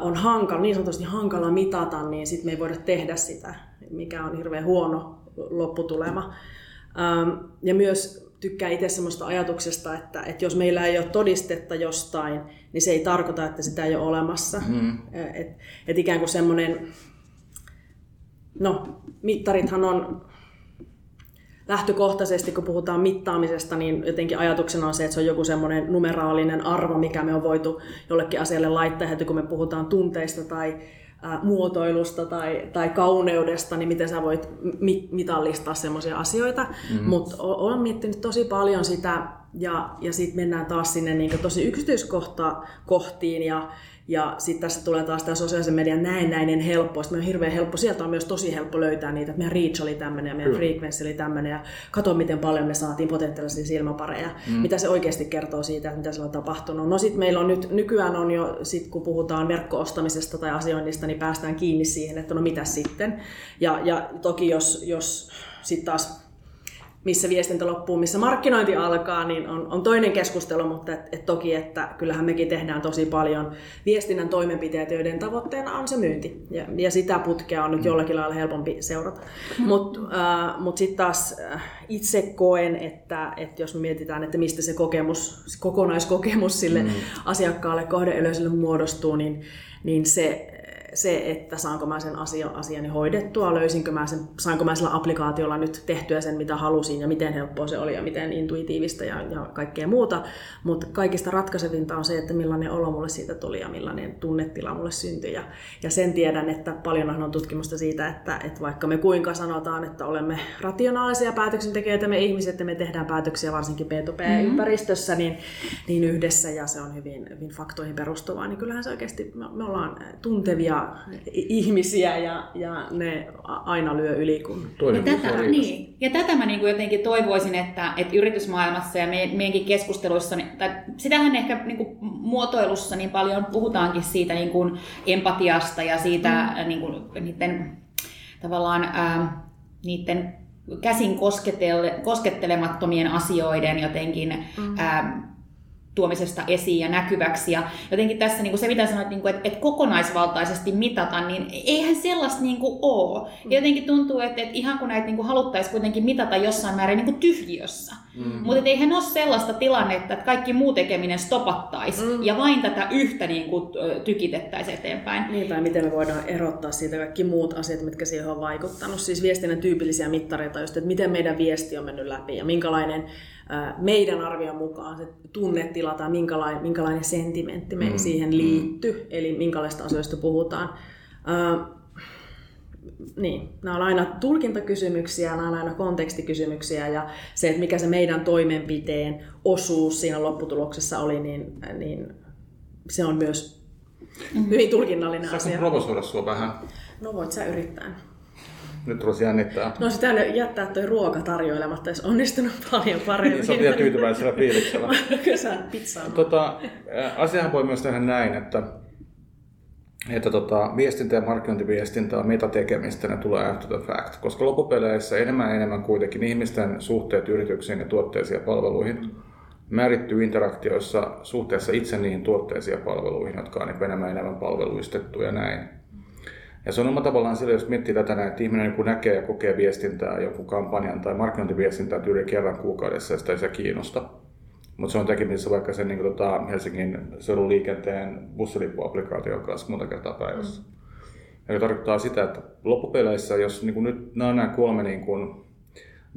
S2: on hankala, niin sanotusti hankala mitata, niin sitten me ei voida tehdä sitä, mikä on hirveän huono lopputulema. Ja myös tykkään itse semmoista ajatuksesta, että, että jos meillä ei ole todistetta jostain, niin se ei tarkoita, että sitä ei ole olemassa. Mm. Et, et ikään kuin semmoinen, no mittarithan on lähtökohtaisesti, kun puhutaan mittaamisesta, niin jotenkin ajatuksena on se, että se on joku semmoinen numeraalinen arvo, mikä me on voitu jollekin asialle laittaa, että kun me puhutaan tunteista tai muotoilusta tai, tai kauneudesta, niin miten sä voit mi- mitallistaa semmoisia asioita. Mm-hmm. Mutta olen miettinyt tosi paljon sitä, ja, ja sitten mennään taas sinne niin tosi yksityiskohtiin, ja, ja sitten tässä tulee taas tämä sosiaalisen median näennäinen helppo. Sitten on hirveän helppo, sieltä on myös tosi helppo löytää niitä, että meidän reach oli tämmöinen ja meidän frequency oli tämmöinen. Ja katso, miten paljon me saatiin potentiaalisia silmäpareja. Mm. Mitä se oikeasti kertoo siitä, että mitä siellä on tapahtunut. No sitten meillä on nyt, nykyään on jo, sit kun puhutaan verkkoostamisesta tai asioinnista, niin päästään kiinni siihen, että no mitä sitten. Ja, ja toki jos, jos sitten taas missä viestintä loppuu, missä markkinointi alkaa, niin on, on toinen keskustelu, mutta et, et toki, että kyllähän mekin tehdään tosi paljon viestinnän toimenpiteitä, joiden tavoitteena on se myynti. Ja, ja sitä putkea on nyt jollakin lailla helpompi seurata. Mutta äh, mut sitten taas äh, itse koen, että, että jos me mietitään, että mistä se kokemus, se kokonaiskokemus sille mm. asiakkaalle, kohdeelöiselle muodostuu, niin, niin se se, että saanko mä sen asia, asiani hoidettua, löysinkö mä sen, saanko mä sillä applikaatiolla nyt tehtyä sen, mitä halusin ja miten helppoa se oli ja miten intuitiivista ja, ja kaikkea muuta. Mutta kaikista ratkaisevinta on se, että millainen olo mulle siitä tuli ja millainen tunnetila mulle syntyi. Ja, ja sen tiedän, että paljon on tutkimusta siitä, että, että vaikka me kuinka sanotaan, että olemme rationaalisia päätöksentekijöitä, me ihmiset, että me tehdään päätöksiä varsinkin B2B-ympäristössä, niin, niin yhdessä ja se on hyvin, hyvin faktoihin perustuvaa, niin kyllähän se oikeasti, me, me ollaan tuntevia ihmisiä ja, ja ne aina lyö yli. Kun...
S3: Ja tätä, niin. ja tätä mä niin kuin jotenkin toivoisin, että, että yritysmaailmassa ja meidänkin keskusteluissa, niin- tai sitähän ehkä niin kuin muotoilussa niin paljon puhutaankin siitä niin kuin empatiasta ja siitä mm. niin kuin, niiden tavallaan ää, niiden käsin koskettelemattomien asioiden jotenkin mm. ää, tuomisesta esiin ja näkyväksi. Ja jotenkin tässä niin kuin se, mitä sanoit, niin kuin, että, että kokonaisvaltaisesti mitata, niin eihän sellaista niin kuin ole. Ja jotenkin tuntuu, että, että ihan kun näitä niin kuin haluttaisiin kuitenkin mitata jossain määrin niin kuin tyhjiössä. Mm. Mutta eihän ole sellaista tilannetta, että kaikki muu tekeminen stopattaisi mm. ja vain tätä yhtä niin kuin, tykitettäisiin eteenpäin.
S2: Niin, tai miten me voidaan erottaa siitä kaikki muut asiat, mitkä siihen on vaikuttanut. Siis viestinnän tyypillisiä mittareita, just, että miten meidän viesti on mennyt läpi ja minkälainen meidän arvion mukaan se tunnetila tai minkälainen, minkälainen sentimentti me mm. siihen mm. liittyy, eli minkälaista asioista puhutaan. Uh, niin, nämä on aina tulkintakysymyksiä, nämä on aina kontekstikysymyksiä ja se, että mikä se meidän toimenpiteen osuus siinä lopputuloksessa oli, niin, niin se on myös mm-hmm. hyvin tulkinnallinen Saanko asia.
S1: Saanko provosoida sinua vähän?
S2: No voit sä yrittää.
S1: Nyt tulisi jännittää.
S2: No sitä jättää tuo ruoka tarjoilematta, jos onnistunut paljon paremmin.
S1: niin, sä vielä tyytyväisellä fiiliksellä.
S2: Kyllä pizzaa.
S1: Tota, asiahan voi myös tehdä näin, että, että tota, viestintä ja markkinointiviestintä on metatekemistä, ne tulee after the fact. Koska loppupeleissä enemmän ja enemmän kuitenkin ihmisten suhteet yrityksiin ja tuotteisiin ja palveluihin määrittyy interaktioissa suhteessa itse niihin tuotteisiin ja palveluihin, jotka on niin enemmän ja enemmän palveluistettu ja näin. Ja se on oma tavallaan sillä, jos miettii tätä että ihminen kun näkee ja kokee viestintää, joku kampanjan tai markkinointiviestintää tyyli kerran kuukaudessa ja sitä ei se kiinnosta. Mutta se on tekemisissä vaikka sen niin kuin, tota, Helsingin seudun liikenteen bussilippuapplikaation kanssa monta kertaa päivässä. Mm. Ja tarkoittaa sitä, että loppupeleissä, jos niin kuin nyt nämä, nämä kolme niin kuin,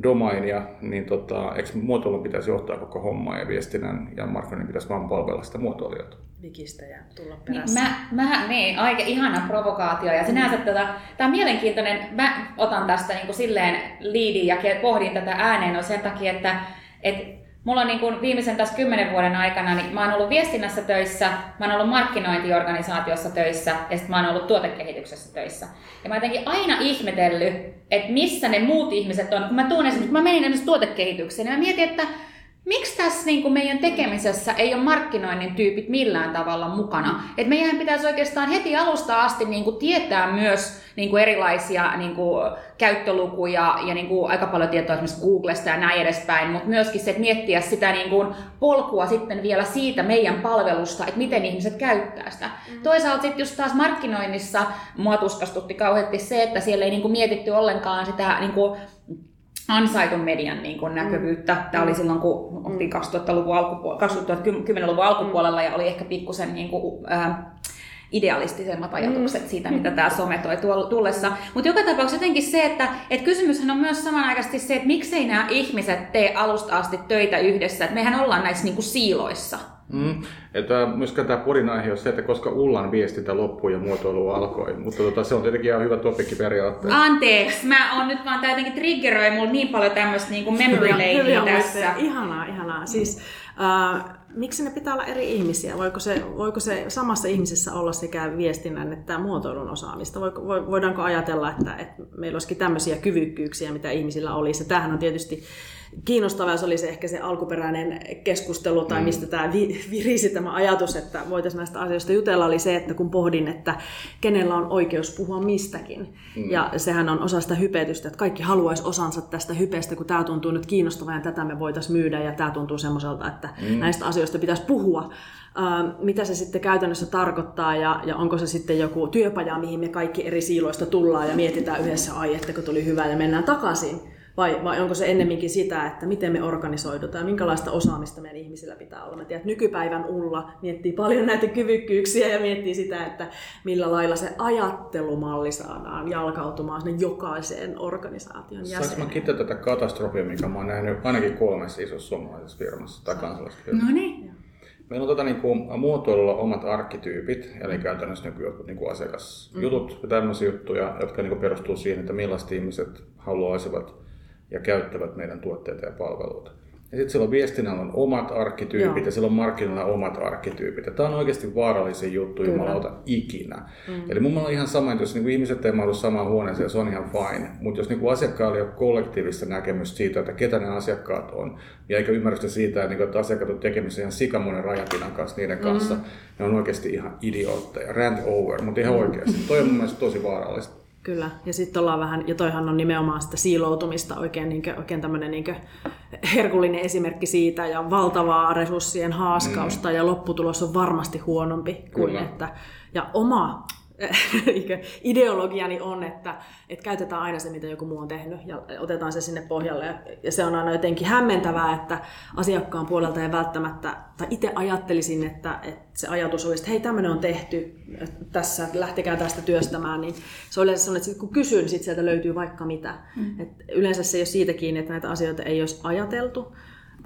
S1: domainia, niin tota, eikö muotoilun pitäisi johtaa koko hommaa ja viestinnän ja markkinoinnin pitäisi vaan palvella sitä muotoilijaa?
S2: Vikistä ja tulla niin, perässä.
S3: Mä, mä, niin, aika ihana provokaatio. Ja sinänsä mm. tota, tämä on mielenkiintoinen. Mä otan tästä niin kuin silleen liidin ja pohdin tätä ääneen on sen takia, että et Mulla on niin kuin viimeisen tässä kymmenen vuoden aikana, niin mä oon ollut viestinnässä töissä, mä oon ollut markkinointiorganisaatiossa töissä ja sitten mä oon ollut tuotekehityksessä töissä. Ja mä jotenkin aina ihmetellyt, että missä ne muut ihmiset on. Kun mä tuun esimerkiksi, kun mä menin esimerkiksi tuotekehitykseen, niin mä mietin, että miksi tässä niin kuin meidän tekemisessä ei ole markkinoinnin tyypit millään tavalla mukana? Et meidän pitäisi oikeastaan heti alusta asti niin kuin tietää myös niin kuin erilaisia niin kuin käyttölukuja ja niin kuin aika paljon tietoa esimerkiksi Googlesta ja näin edespäin, mutta myöskin se, että miettiä sitä niin kuin polkua sitten vielä siitä meidän palvelusta, että miten ihmiset käyttää sitä. Mm. Toisaalta sitten just taas markkinoinnissa mua tuskastutti kauheasti se, että siellä ei niin kuin mietitty ollenkaan sitä niin kuin ansaitun median niin kuin näkyvyyttä. Tämä oli silloin, kun oltiin 2000-luvun alkupuolella, 2010-luvun alkupuolella ja oli ehkä pikkusen niin kuin, äh, idealistisemmat ajatukset mm. siitä, mitä tämä some toi tullessa. Mutta joka tapauksessa jotenkin se, että et kysymyshän on myös samanaikaisesti se, että miksei nämä ihmiset tee alusta asti töitä yhdessä. että mehän ollaan näissä niinku siiloissa.
S1: Mm. Että myöskään tämä porin aihe on se, että koska Ullan viestintä loppui ja muotoilu alkoi. Mutta tota, se on tietenkin ihan hyvä topikki periaatteessa.
S3: Anteeksi, mä oon nyt vaan tää jotenkin triggeroi mulla niin paljon tämmöistä niinku memory tässä.
S2: Ihanaa, ihanaa. Siis, äh, miksi ne pitää olla eri ihmisiä? Voiko se, voiko se samassa ihmisessä olla sekä viestinnän että muotoilun osaamista? Voiko, voidaanko ajatella, että, että meillä olisikin tämmöisiä kyvykkyyksiä, mitä ihmisillä olisi? Tämähän on tietysti kiinnostavaa se oli se ehkä se alkuperäinen keskustelu tai mm. mistä tämä virisi tämä ajatus, että voitaisiin näistä asioista jutella, oli se, että kun pohdin, että kenellä on oikeus puhua mistäkin. Mm. Ja sehän on osa sitä hypetystä, että kaikki haluaisi osansa tästä hypeestä, kun tämä tuntuu nyt kiinnostavaa ja tätä me voitaisiin myydä ja tämä tuntuu semmoiselta, että mm. näistä asioista pitäisi puhua. Uh, mitä se sitten käytännössä tarkoittaa ja, ja onko se sitten joku työpaja, mihin me kaikki eri siiloista tullaan ja mietitään yhdessä, ai että kun tuli hyvä ja mennään takaisin vai, vai onko se ennemminkin sitä, että miten me organisoidutaan ja minkälaista osaamista meidän ihmisillä pitää olla. Mä tiedän, että nykypäivän Ulla miettii paljon näitä kyvykkyyksiä ja miettii sitä, että millä lailla se ajattelumalli saadaan jalkautumaan sinne jokaiseen organisaation jäseneen.
S1: Saanko mä kiittää tätä katastrofia, mikä mä oon nähnyt ainakin kolmessa isossa suomalaisessa firmassa tai kansalaisfirmassa?
S3: No niin.
S1: Meillä on tota, niin kuin, muotoilulla omat arkkityypit, eli käytännössä niin jotkut niin kuin asiakasjutut mm. ja tämmöisiä juttuja, jotka niin kuin perustuu siihen, että millaiset ihmiset haluaisivat ja käyttävät meidän tuotteita ja palveluita. Ja sitten siellä on viestinnällä on omat arkkityypit Joo. ja siellä on markkinoilla omat arkkityypit. Ja tämä on oikeasti vaarallisia juttu jumalauta ikinä. Mm. Eli mun mielestä on ihan sama, että jos niinku ihmiset ei mahdu samaan huoneeseen, se on ihan fine. Mutta jos niinku asiakkaalla ei ole kollektiivista näkemystä siitä, että ketä ne asiakkaat on, ja eikä ymmärrystä siitä, että, niinku, että asiakkaat on tekemisissä ihan sikamonen rajapinan kanssa niiden kanssa, mm. ne on oikeasti ihan idiootteja. Rant over, mutta ihan oikeasti. Toi on mun mielestä tosi vaarallista.
S2: Kyllä, ja sitten ollaan vähän, ja toihan on nimenomaan sitä siiloutumista, oikein, niin kuin, oikein tämmöinen niin herkullinen esimerkki siitä, ja valtavaa resurssien haaskausta, mm. ja lopputulos on varmasti huonompi kuin Kyllä. että, ja oma ideologiani on, että, että käytetään aina se, mitä joku muu on tehnyt ja otetaan se sinne pohjalle. Ja se on aina jotenkin hämmentävää, että asiakkaan puolelta ei välttämättä, tai itse ajattelisin, että, että se ajatus olisi, että hei, tämmöinen on tehty tässä, lähtekää tästä työstämään, niin se on yleensä sellainen, että kun kysyn, sit sieltä löytyy vaikka mitä. Mm. Et yleensä se ei ole siitä kiinni, että näitä asioita ei olisi ajateltu,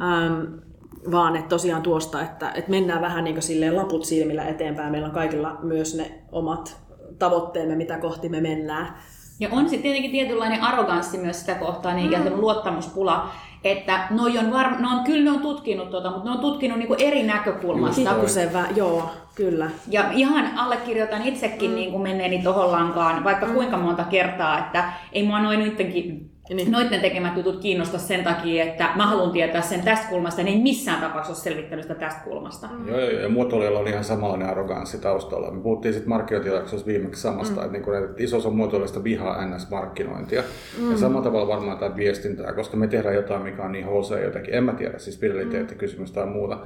S2: ähm, vaan että tosiaan tuosta, että, että mennään vähän niin kuin silleen laput silmillä eteenpäin. Meillä on kaikilla myös ne omat tavoitteemme, mitä kohti me mennään.
S3: Ja on sitten tietenkin tietynlainen arroganssi myös sitä kohtaa, niin ikään mm. luottamuspula, että noi on var... no on, kyllä ne on tutkinut tuota, mutta ne on tutkinut niinku eri näkökulmasta.
S2: Pikkusevä, joo, kyllä.
S3: Ja ihan allekirjoitan itsekin mm. niin kuin menneeni tohon lankaan, vaikka mm. kuinka monta kertaa, että ei mua noin nyttenkin niin. Noiden tekemät jutut kiinnosta sen takia, että mä haluan tietää sen tästä kulmasta, niin ei missään tapauksessa ole selvittänyt sitä tästä kulmasta.
S1: Mm. Joo, joo, ja muotoilijalla oli ihan samanlainen arroganssi taustalla. Me puhuttiin sitten markkinointijaksossa viimeksi samasta, mm. että, niin että iso on muotoilijasta vihaa NS-markkinointia. Mm. Ja samalla tavalla varmaan tämä viestintää, koska me tehdään jotain, mikä on niin HC jotenkin, en mä tiedä, siis fideliteettikysymys tai muuta.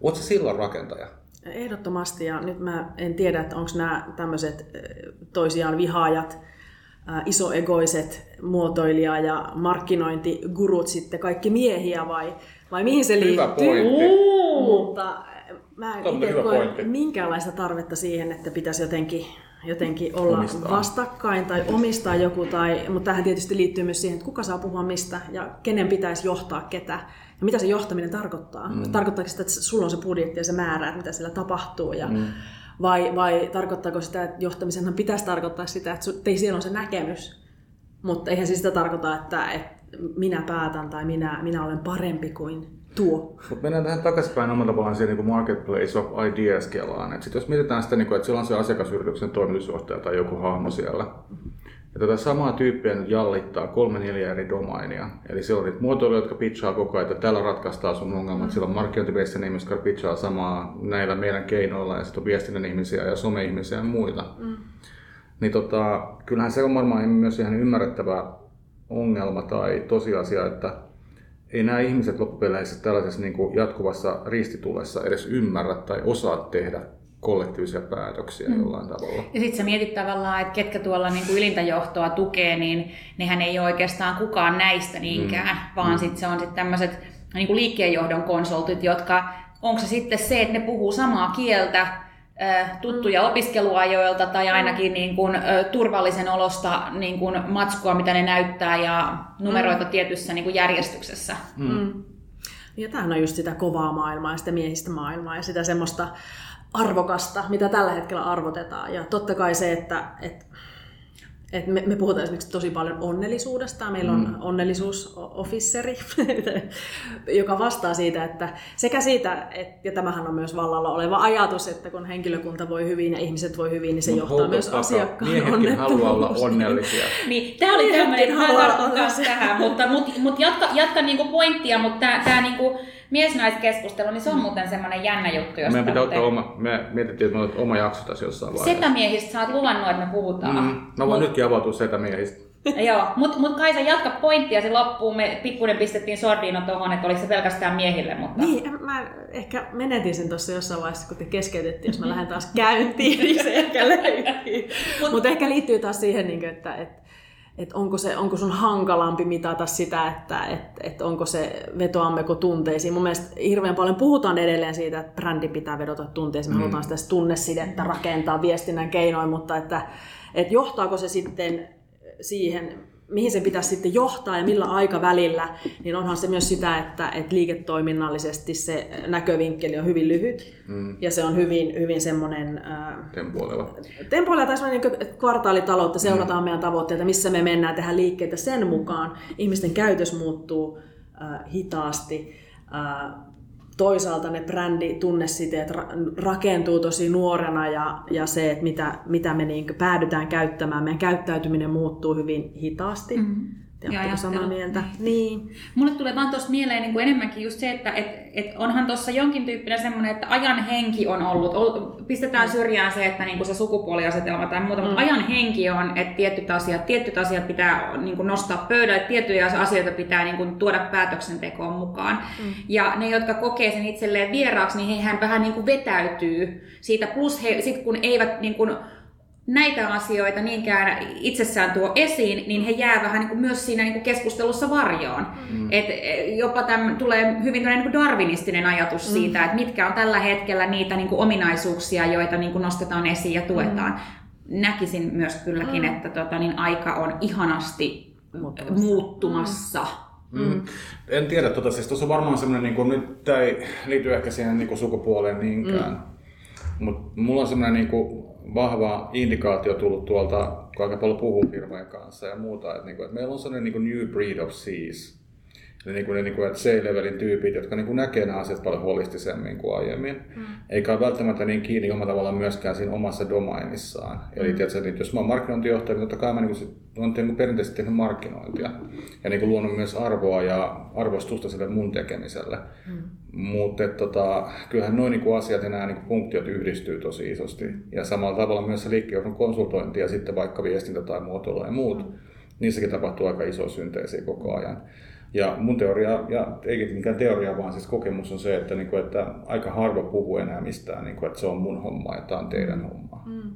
S1: Oletko silloin rakentaja?
S2: Ehdottomasti, ja nyt mä en tiedä, että onko nämä tämmöiset toisiaan vihaajat, isoegoiset muotoilija- ja markkinointigurut sitten kaikki miehiä vai, vai mihin se liittyy. Hyvä
S1: pointti.
S2: Mutta mä en itse koe minkäänlaista tarvetta siihen, että pitäisi jotenkin, jotenkin olla omistaa. vastakkain tai omistaa joku. Tai, mutta tähän tietysti liittyy myös siihen, että kuka saa puhua mistä ja kenen pitäisi johtaa ketä. Ja mitä se johtaminen tarkoittaa. Mm. Tarkoittaako sitä, että sulla on se budjetti ja se määrä, mitä siellä tapahtuu. Ja, mm vai, vai tarkoittaako sitä, että johtamisenhan pitäisi tarkoittaa sitä, että ei siellä on se näkemys, mutta eihän se sitä tarkoita, että, että minä päätän tai minä, minä olen parempi kuin tuo.
S1: Mut mennään tähän takaisinpäin omalla tavallaan siihen niin marketplace of ideas kelaan. Et sit jos mietitään sitä, niin kuin, että siellä on se asiakasyrityksen toimitusjohtaja tai joku hahmo siellä, ja tätä samaa tyyppiä nyt jallittaa kolme neljä eri domainia. Eli siellä on niitä muotoilijoita, jotka pitchaa koko ajan, että täällä ratkaistaan sun ongelmat. Mm. Siellä on markkinointiviestinnän ihmisiä, jotka pitchaa samaa näillä meidän keinoilla. Ja sitten on viestinnän ihmisiä ja some-ihmisiä ja muita. Mm. Niin tota, kyllähän se on varmaan myös ihan ymmärrettävä ongelma tai tosiasia, että ei nämä ihmiset loppupeleissä tällaisessa niin kuin jatkuvassa ristitulessa edes ymmärrä tai osaa tehdä kollektiivisia päätöksiä mm. jollain tavalla.
S3: Ja sitten sä mietit tavallaan, että ketkä tuolla niin kuin ylintä johtoa tukee, niin nehän ei ole oikeastaan kukaan näistä niinkään, mm. vaan mm. sitten se on sitten tämmöiset niin kuin liikkeenjohdon konsultit, jotka, onko se sitten se, että ne puhuu samaa kieltä, tuttuja mm. opiskeluajoilta tai ainakin niin kuin, turvallisen olosta niin kuin matskua, mitä ne näyttää ja numeroita mm. tietyssä niin kuin järjestyksessä. Mm. Mm.
S2: Ja tämähän on just sitä kovaa maailmaa ja sitä miehistä maailmaa ja sitä semmoista arvokasta, mitä tällä hetkellä arvotetaan. Ja totta kai se, että, että et me, me puhutaan esimerkiksi tosi paljon onnellisuudesta. Meillä on mm. onnellisuusoffisseri, joka vastaa siitä, että sekä siitä, että, ja tämähän on myös vallalla oleva ajatus, että kun henkilökunta voi hyvin ja ihmiset voi hyvin, niin se Mut johtaa myös asiakkaan
S1: onnettomuuteen. haluaa olla onnellisia.
S3: niin, tämä oli tämmöinen, mä tartun tähän, mutta mut, mut jatka, jatka niinku pointtia, mutta tämä niinku, miesnaiskeskustelu, niin se on muuten semmoinen jännä juttu.
S1: Josta Meidän pitää ottaa oma, me mietittiin, että me oma jakso tässä jossain vaiheessa.
S3: Setämiehistä sä oot luvannut, että me puhutaan. Mm,
S1: mä voin nytkin avautua setämiehistä.
S3: Joo, mutta mut Kaisa jatka pointtia se loppuun. Me pikkuinen pistettiin sordiino tuohon, että oliko se pelkästään miehille. Mutta...
S2: Niin, mä ehkä menetin sen tuossa jossain vaiheessa, kun te keskeytettiin, jos mä lähden taas käyntiin, niin se ehkä löytyy. Mutta Mut ehkä liittyy taas siihen, niin että, että että onko, se, onko sun hankalampi mitata sitä, että et, et onko se vetoammeko tunteisiin. Mun mielestä hirveän paljon puhutaan edelleen siitä, että brändi pitää vedota tunteisiin. Me mm. halutaan sitä tunnesidettä rakentaa viestinnän keinoin, mutta että, että johtaako se sitten siihen mihin se pitäisi sitten johtaa ja millä aikavälillä, niin onhan se myös sitä, että, että liiketoiminnallisesti se näkövinkkeli on hyvin lyhyt mm. ja se on hyvin, hyvin semmoinen...
S1: tempoileva.
S2: Tempoileva tai semmoinen niin kvartaalitaloutta, seurataan mm. meidän tavoitteita, missä me mennään tehdä liikkeitä sen mukaan. Ihmisten käytös muuttuu äh, hitaasti. Äh, toisaalta ne bränditunnesiteet rakentuu tosi nuorena ja, ja se, että mitä, mitä me niin päädytään käyttämään, meidän käyttäytyminen muuttuu hyvin hitaasti. Mm-hmm. Oletteko samaa mieltä? Niin.
S3: Mulle tulee vaan tuosta mieleen niin kuin enemmänkin just se, että et, et onhan tuossa jonkin tyyppinen semmoinen, että ajan henki on ollut. Pistetään syrjään se, että niin kuin se sukupuoliasetelma tai muuta, mm. mutta ajan henki on, että tietyt asiat, tietyt asiat pitää niin kuin nostaa pöydälle, tiettyjä asioita pitää niin kuin tuoda päätöksentekoon mukaan. Mm. Ja ne, jotka kokee sen itselleen vieraaksi, niin hehän vähän niin kuin vetäytyy siitä. Plus he, sit kun eivät niin kuin, näitä asioita niinkään itsessään tuo esiin, niin he jää vähän niin kuin myös siinä niin kuin keskustelussa varjoon. Mm. Et e, jopa täm, tulee hyvin niin kuin darwinistinen ajatus mm. siitä, että mitkä on tällä hetkellä niitä niin kuin ominaisuuksia, joita niin kuin nostetaan esiin ja tuetaan. Mm. Näkisin myös kylläkin, mm. että tota, niin aika on ihanasti muuttumassa. muuttumassa.
S1: Mm. Mm. En tiedä, tota, siis tuossa on varmaan semmoinen, niin kuin, nyt tämä ei liity ehkä siihen niin kuin sukupuoleen niinkään, mm. mutta mulla on semmoinen niin kuin, vahva indikaatio tullut tuolta, kun aika paljon puhuu firmojen kanssa ja muuta, että, niin kuin, että meillä on sellainen niin kuin new breed of seas. Eli niin kuin ne niin kuin, että C-levelin tyypit, jotka niin kuin näkee nämä asiat paljon holistisemmin kuin aiemmin. Mm. Eikä ole välttämättä niin kiinni omalla tavallaan myöskään siinä omassa domainissaan. Eli mm. tiedätkö, että jos mä oon markkinointijohtaja, niin totta kai mä niin kuin, on niin kuin perinteisesti tehnyt markkinointia. Ja niin kuin luonut myös arvoa ja arvostusta sille mun tekemiselle. Mm. Mutta tota, kyllähän noin niin asiat ja nämä niin kuin funktiot yhdistyy tosi isosti. Ja samalla tavalla myös se konsultointi ja sitten vaikka viestintä tai muotoilu ja muut, mm. niissäkin tapahtuu aika iso synteesiä koko ajan. Ja mun teoria, ja ei mikään teoria, vaan siis kokemus on se, että, niin kuin, että aika harva puhuu enää mistään, niin kuin, että se on mun homma ja tämä on teidän mm. homma. Mm.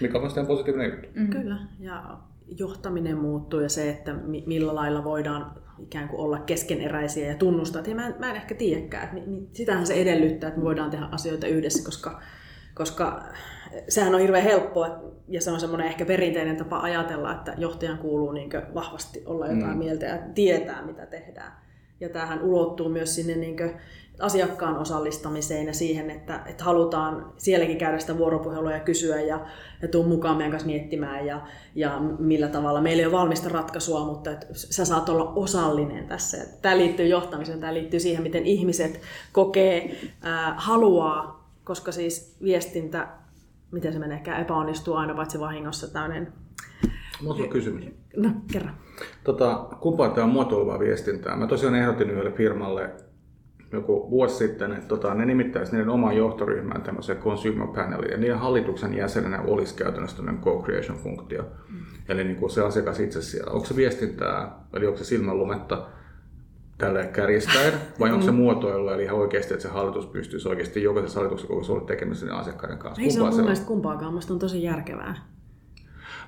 S1: Mikä on sitten positiivinen juttu.
S2: Mm. Kyllä, ja johtaminen muuttuu ja se, että millä lailla voidaan ikään kuin olla keskeneräisiä ja tunnustaa. Ja mä, en, mä en ehkä tiedäkään, että sitähän se edellyttää, että me voidaan tehdä asioita yhdessä, koska, koska sehän on hirveän helppoa ja se on semmoinen ehkä perinteinen tapa ajatella, että johtajan kuuluu niin vahvasti olla jotain mm. mieltä ja tietää, mitä tehdään. Ja tämähän ulottuu myös sinne niin asiakkaan osallistamiseen ja siihen, että, että halutaan sielläkin käydä sitä vuoropuhelua ja kysyä ja, ja tuu mukaan meidän kanssa miettimään ja, ja millä tavalla. Meillä ei ole valmista ratkaisua, mutta että sä saat olla osallinen tässä. Tämä liittyy johtamiseen, tämä liittyy siihen, miten ihmiset kokee, ää, haluaa, koska siis viestintä, miten se menee, epäonnistuu aina paitsi vahingossa tämmöinen
S1: Mulla on kysymys.
S2: No, kerran.
S1: Tota, kumpaa tämä on muotoiluvaa viestintää? Mä tosiaan ehdotin yhdelle firmalle joku vuosi sitten, että tota, ne nimittäisi niiden oman johtoryhmään tämmöisen consumer panelin, ja niiden hallituksen jäsenenä olisi käytännössä tämmöinen co-creation-funktio. Mm. Eli niin kuin se asiakas itse siellä. Onko se viestintää, eli onko se silmänlumetta tälle kärjistäen, vai onko se mm. muotoilu, eli ihan oikeasti, että se hallitus pystyisi oikeasti jokaisessa hallituksessa koko olla tekemisissä asiakkaiden kanssa?
S2: Ei se on mun mielestä kumpaakaan, musta on tosi järkevää.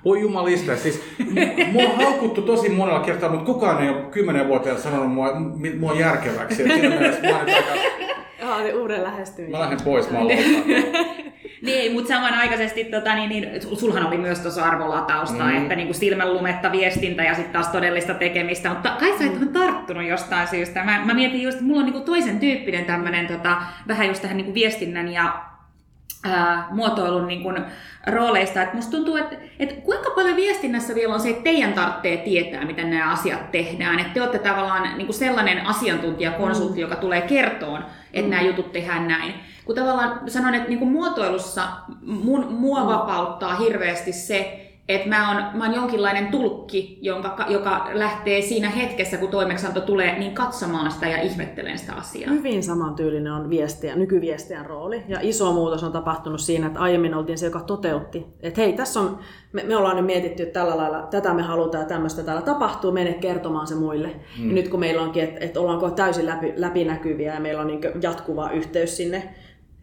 S1: Voi jumalista, siis mua on haukuttu tosi monella kertaa, mutta kukaan ei ole kymmenen vuotta sanonut mua, mua järkeväksi. Et siinä mielessä mä
S2: aika... uuden lähestyminen.
S1: Mä lähden pois, mä
S3: niin, mutta samanaikaisesti tota, niin, niin, sulhan oli myös tuossa arvolatausta, mm. että niin kuin silmänlumetta viestintä ja sitten taas todellista tekemistä, mutta kai sä et ole tarttunut jostain syystä. Mä, mä mietin just, että mulla on niin kuin toisen tyyppinen tämmöinen tota, vähän just tähän niin kuin viestinnän ja ää, muotoilun niin kuin, rooleista. Et musta tuntuu, että et kuinka paljon viestinnässä vielä on se, että teidän tarvitsee tietää, miten nämä asiat tehdään. Että te olette tavallaan niin kuin sellainen asiantuntijakonsultti, mm. joka tulee kertoon, että mm. nämä jutut tehdään näin. Kun tavallaan sanon, että niin kuin muotoilussa mun, mua mm. vapauttaa hirveästi se, että mä oon, mä oon jonkinlainen tulkki, jonka, joka lähtee siinä hetkessä, kun toimeksianto tulee, niin katsomaan sitä ja ihmettelen sitä asiaa.
S2: Hyvin samantyylinen on viestiä, nykyviestiän rooli. Ja iso muutos on tapahtunut siinä, että aiemmin oltiin se, joka toteutti. Että hei, tässä on, me, me ollaan nyt mietitty, että tällä lailla, tätä me halutaan ja tämmöistä täällä tapahtuu, mene kertomaan se muille. Hmm. Ja nyt kun meillä onkin, että, että ollaanko täysin läpi, läpinäkyviä ja meillä on niin jatkuva yhteys sinne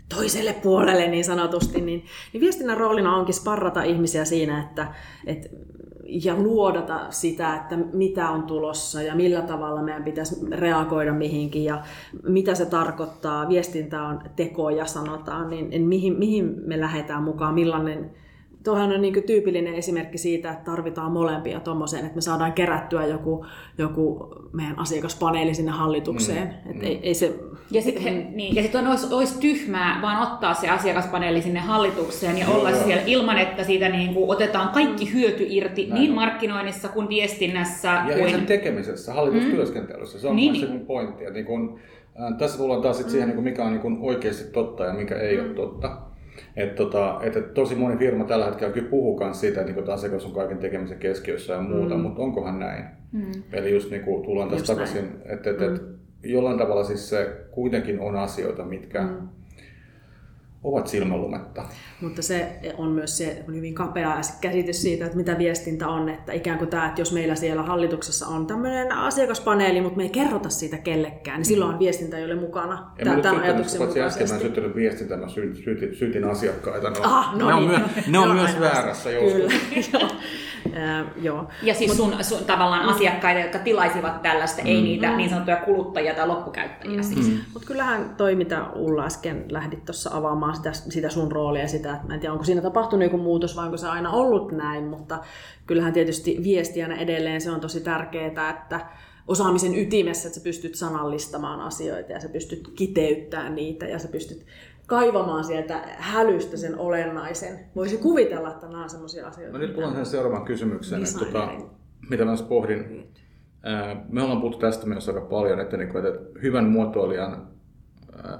S2: toiselle puolelle niin sanotusti, niin, niin viestinnän roolina onkin sparrata ihmisiä siinä, että, että ja luodata sitä, että mitä on tulossa ja millä tavalla meidän pitäisi reagoida mihinkin ja mitä se tarkoittaa. Viestintä on tekoja sanotaan, niin, niin mihin, mihin me lähdetään mukaan, millainen Tuohan on niin tyypillinen esimerkki siitä, että tarvitaan molempia tuommoiseen, että me saadaan kerättyä joku, joku meidän asiakaspaneeli sinne hallitukseen. Mm, Et mm. Ei, ei se...
S3: Ja sitten niin, sit on, olisi, olisi tyhmää vaan ottaa se asiakaspaneeli sinne hallitukseen ja olla joo. siellä ilman, että siitä niin kuin otetaan kaikki hyöty irti Näin. niin markkinoinnissa kuin viestinnässä.
S1: Ja
S3: kuin...
S1: sen tekemisessä, hallitustyöskentelyssä. Se on niin, se mun pointti. Niin kun, äh, tässä tullaan taas sit siihen, mm. niin mikä on niin oikeasti totta ja mikä ei mm. ole totta. Et tota, et, tosi moni firma tällä hetkellä kyllä puhuu myös siitä, että niin asiakas on kaiken tekemisen keskiössä ja muuta, mm. mutta onkohan näin? Mm. Eli just niin kuin tullaan tässä takaisin, että et, mm. et, jollain tavalla siis se kuitenkin on asioita, mitkä mm ovat silmälumetta.
S2: Mutta se on myös se on hyvin kapea käsitys siitä, että mitä viestintä on, että ikään kuin tämä, että jos meillä siellä hallituksessa on tämmöinen asiakaspaneeli, mutta me ei kerrota siitä kellekään, niin silloin viestintä ei ole mukana
S1: ja tämän, tämän ajatuksen mukaisesti. Äsken mä syttynyt viestintä, mä syytin, syytin asiakkaita.
S2: No, ah, no
S1: ne
S2: niin.
S1: on, myö, ne on myös väärässä joskus. Kyllä,
S2: joo. Äh, joo.
S3: Ja siis sun, sun tavallaan asiakkaita, jotka tilaisivat tällaista, mm. ei niitä niin sanottuja kuluttajia tai loppukäyttäjiä mm. siis. Mm.
S2: Mutta kyllähän toi, mitä Ulla äsken lähdit tuossa avaamaan sitä, sitä sun roolia sitä, että en tiedä, onko siinä tapahtunut joku muutos vai onko se aina ollut näin, mutta kyllähän tietysti viestiänä edelleen se on tosi tärkeää, että osaamisen ytimessä, että sä pystyt sanallistamaan asioita ja sä pystyt kiteyttämään niitä ja sä pystyt kaivamaan sieltä hälystä sen olennaisen. Voisi kuvitella, että nämä on sellaisia asioita.
S1: No nyt tullaan sen seuraavaan kysymykseen, että, tota, mitä mä pohdin. Me ollaan puhuttu tästä myös aika paljon, että, niin kuin, että hyvän muotoilijan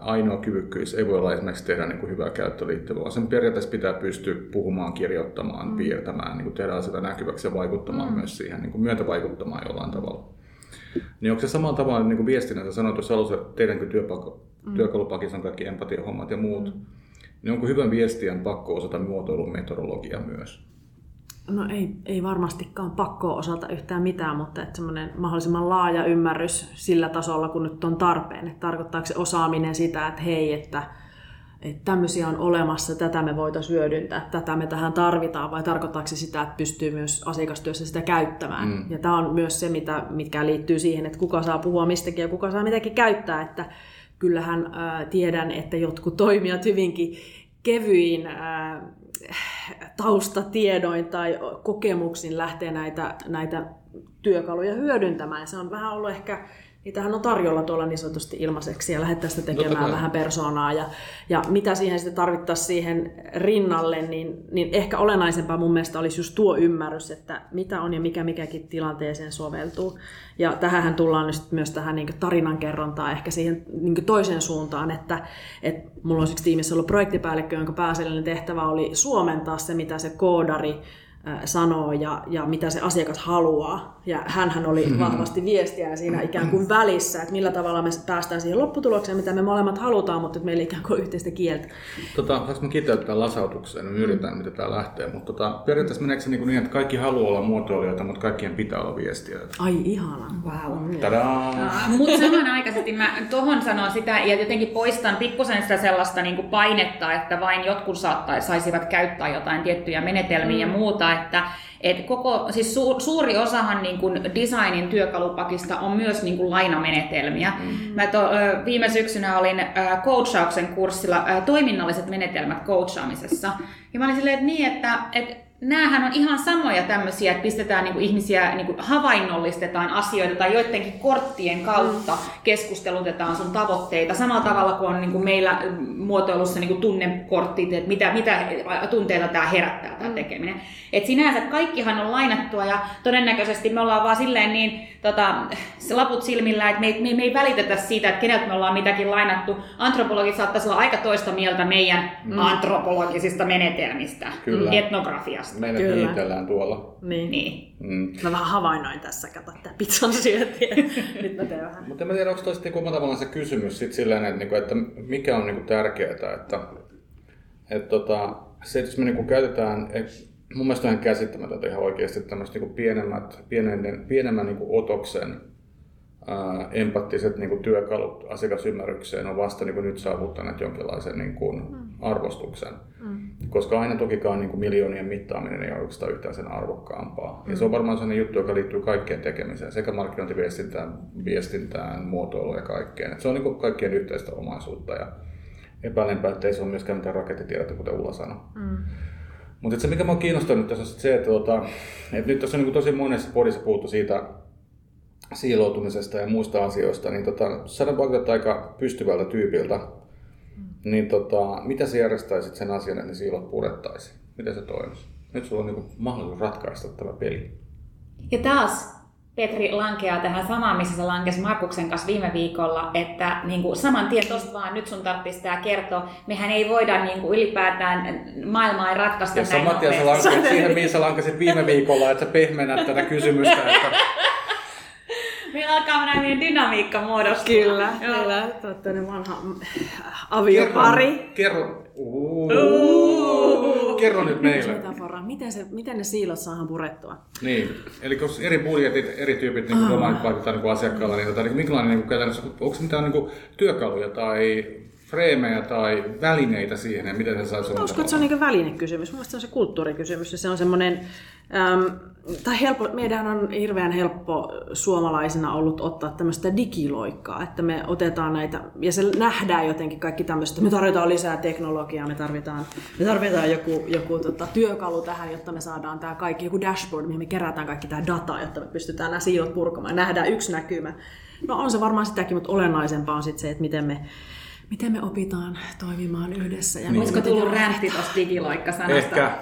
S1: ainoa kyvykkyys ei voi olla esimerkiksi tehdä niin kuin hyvää käyttöliittyä, vaan sen periaatteessa pitää pystyä puhumaan, kirjoittamaan, mm. piirtämään, niin kuin tehdä sitä näkyväksi ja vaikuttamaan mm. myös siihen, niin kuin myötävaikuttamaan jollain tavalla. Niin onko se samalla tavalla niin kuin viestinnässä sanoit tuossa alussa, että teidänkö työpaikka, mm. työkalupakissa on kaikki empatiahommat ja muut, mm. niin onko hyvän viestiän pakko osata muotoilun metodologia myös?
S2: No ei, ei varmastikaan pakko osata yhtään mitään, mutta että semmoinen mahdollisimman laaja ymmärrys sillä tasolla, kun nyt on tarpeen. Että tarkoittaako se osaaminen sitä, että hei, että, että tämmöisiä on olemassa, tätä me voitaisiin hyödyntää, tätä me tähän tarvitaan, vai tarkoittaako se sitä, että pystyy myös asiakastyössä sitä käyttämään. Mm. Ja tämä on myös se, mitä, mikä liittyy siihen, että kuka saa puhua mistäkin ja kuka saa mitäkin käyttää, että kyllähän ää, tiedän, että jotkut toimijat hyvinkin kevyin ää, taustatiedoin tai kokemuksin lähtee näitä, näitä työkaluja hyödyntämään. Se on vähän ollut ehkä niitähän on tarjolla tuolla niin sanotusti ilmaiseksi ja lähdetään sitä tekemään vähän persoonaa. Ja, ja mitä siihen sitten tarvittaisiin siihen rinnalle, niin, niin ehkä olennaisempaa mun mielestä olisi just tuo ymmärrys, että mitä on ja mikä mikäkin tilanteeseen soveltuu. Ja tähän tullaan nyt myös tähän niin tarinankerrontaan ehkä siihen niin toiseen suuntaan, että, että mulla on siksi tiimissä ollut projektipäällikkö, jonka pääasiallinen tehtävä oli suomentaa se, mitä se koodari sanoo ja, ja mitä se asiakas haluaa. Ja hän oli mm-hmm. vahvasti viestiä siinä ikään kuin välissä, että millä tavalla me päästään siihen lopputulokseen, mitä me molemmat halutaan, mutta että meillä ikään kuin yhteistä kieltä.
S1: Tota, saanko mä kiteyttää lasautukseen, me yritetään, mitä tämä lähtee, mutta tota, periaatteessa meneekö se niin, niin, että kaikki haluaa olla muotoilijoita, mutta kaikkien pitää olla viestiä?
S2: Ai ihana, wow.
S1: Tadaa!
S3: mutta samanaikaisesti mä tuohon sanon sitä ja jotenkin poistan pikkusen sitä sellaista niin kuin painetta, että vain jotkut saisivat käyttää jotain tiettyjä menetelmiä mm. ja muuta, että et koko, siis su, suuri osahan niin kuin designin työkalupakista on myös niin kuin lainamenetelmiä. Mm-hmm. Mä to, viime syksynä olin coachauksen kurssilla toiminnalliset menetelmät coachaamisessa. Ja mä olin silleen, että niin, että, että näähän on ihan samoja tämmöisiä, että pistetään niin kuin ihmisiä, niin kuin havainnollistetaan asioita tai joidenkin korttien kautta mm. keskustelutetaan sun tavoitteita. Samalla tavalla kuin on niin kuin meillä muotoilussa niin kuin tunnekorttit, että mitä, mitä tunteita tämä herättää tämä mm. tekeminen. Et sinänsä kaikkihan on lainattua ja todennäköisesti me ollaan vaan silleen niin tota, se laput silmillä, että me ei, me, me ei välitetä siitä, että keneltä me ollaan mitäkin lainattu. Antropologit saattaisi olla aika toista mieltä meidän mm. antropologisista menetelmistä, Kyllä. etnografiasta.
S1: Meidän Kyllä. tuolla.
S2: Niin. niin. Mm. Mä vähän havainnoin tässä, kato, että pizzan syötiä. Nyt mä teen vähän.
S1: Mutta en tiedä, onko toista niin tavallaan se kysymys sit silleen, että, niinku, että mikä on niin tärkeää, että, että tota, se, että jos me niin käytetään, mun mielestä on ihan käsittämätöntä ihan oikeasti tämmöistä niin pienemmät, pienemmän, pienemmän niin otoksen ää, empattiset niin työkalut asiakasymmärrykseen on vasta niin nyt saavuttaneet jonkinlaisen niin kuin, mm. arvostuksen. Mm. Koska aina tokikaan niin kuin miljoonien mittaaminen ei ole oikeastaan yhtään sen arvokkaampaa. Mm. Ja se on varmaan sellainen juttu, joka liittyy kaikkeen tekemiseen, sekä markkinointiviestintään, viestintään, muotoiluun ja kaikkeen. Et se on niin kuin kaikkien yhteistä omaisuutta. Ja epäilenpä, että ei se ole myöskään mitään rakettitiedettä, kuten Ulla sanoi. Mm. Mutta se, mikä minua kiinnostanut tässä on se, että, tuota, että nyt tässä on niin tosi monessa podissa puhuttu siitä siiloutumisesta ja muista asioista, niin tota, saadaan vaikuttaa aika pystyvältä tyypiltä. Mm. Niin tota, mitä sä järjestäisit sen asian, että ne siilot purettaisiin? Miten se toimisi? Nyt sulla on niin mahdollisuus ratkaista tämä peli.
S3: Ja taas Petri lankeaa tähän samaan, missä se lankesi Markuksen kanssa viime viikolla, että niin kuin saman tien tuosta vaan nyt sun tarvitsisi tämä kertoa. Mehän ei voida niin kuin ylipäätään, maailmaa ei ratkaista ja näin
S1: saman tien sä lankeat siihen, mihin sä lankasit viime viikolla, että sä pehmennät tätä kysymystä. Että...
S3: Meillä alkaa mennä niin dynamiikka muodostua.
S2: Kyllä, Joo. kyllä. Totta, vanha aviopari.
S1: Kerro, kerro. Uh. Kerro nyt meille.
S2: Metafora. Miten, se, miten ne siilot saadaan purettua?
S1: Niin, eli kun eri budjetit, eri tyypit niin oh. vaikuttaa niin asiakkaalla, niin, tota, niin minkälainen niin käytännössä, onko mitään niin työkaluja tai freemejä tai välineitä siihen, ja miten se saisi olla?
S2: Uskon, että se on niin välinekysymys. Mielestäni se on se kulttuurikysymys, ja se on semmoinen, ähm, tai helppo, meidän on hirveän helppo suomalaisina ollut ottaa tämmöistä digiloikkaa, että me otetaan näitä, ja se nähdään jotenkin kaikki tämmöistä, me tarvitaan lisää teknologiaa, me tarvitaan, me tarvitaan joku, joku tota, työkalu tähän, jotta me saadaan tämä kaikki, joku dashboard, mihin me kerätään kaikki tämä data, jotta me pystytään nämä siilot purkamaan, nähdään yksi näkymä. No on se varmaan sitäkin, mutta olennaisempaa on sitten se, että miten me miten me opitaan toimimaan yhdessä.
S3: Ja niin. Olisiko tullut räntti tuosta digiloikka-sanasta?
S1: Ehkä.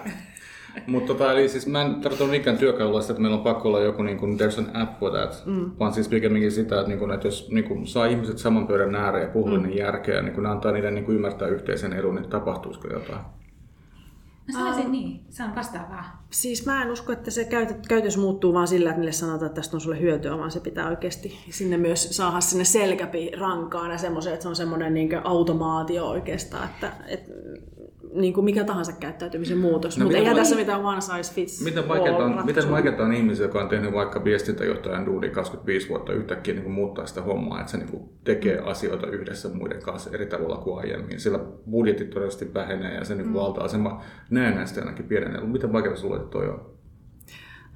S1: Mutta tota, eli siis mä en tarkoita mikään työkalulla sitä, että meillä on pakko olla joku niin kuin, there's an app for that, mm. vaan siis pikemminkin sitä, että, niin kuin, että jos niin kuin, saa ihmiset saman pöydän ääreen ja puhuu mm. niin järkeä, niin kuin, ne antaa niiden niin kuin, ymmärtää yhteisen edun, niin tapahtuisiko jotain.
S3: Mä sanoisin um, niin, se on vastaavaa.
S2: Siis mä en usko, että se käytös muuttuu vaan sillä, että niille sanotaan, että tästä on sulle hyötyä, vaan se pitää oikeasti sinne myös saada sinne selkäpi rankaan ja semmoisen, että se on semmoinen niin automaatio oikeastaan, että, että niin kuin mikä tahansa käyttäytymisen muutos, no, mutta eihän tässä mitään one size fits
S1: Miten vaikeaa on, miten vaikeaa on ihmisiä, joka on tehnyt vaikka viestintäjohtajan duuni 25 vuotta yhtäkkiä niin kuin muuttaa sitä hommaa, että se niin kuin tekee asioita yhdessä muiden kanssa eri tavalla kuin aiemmin. Sillä budjetit todennäköisesti vähenee ja se niin mm. valta-asema näennäisesti ainakin pienenee. Miten vaikeaa sinulle toi on?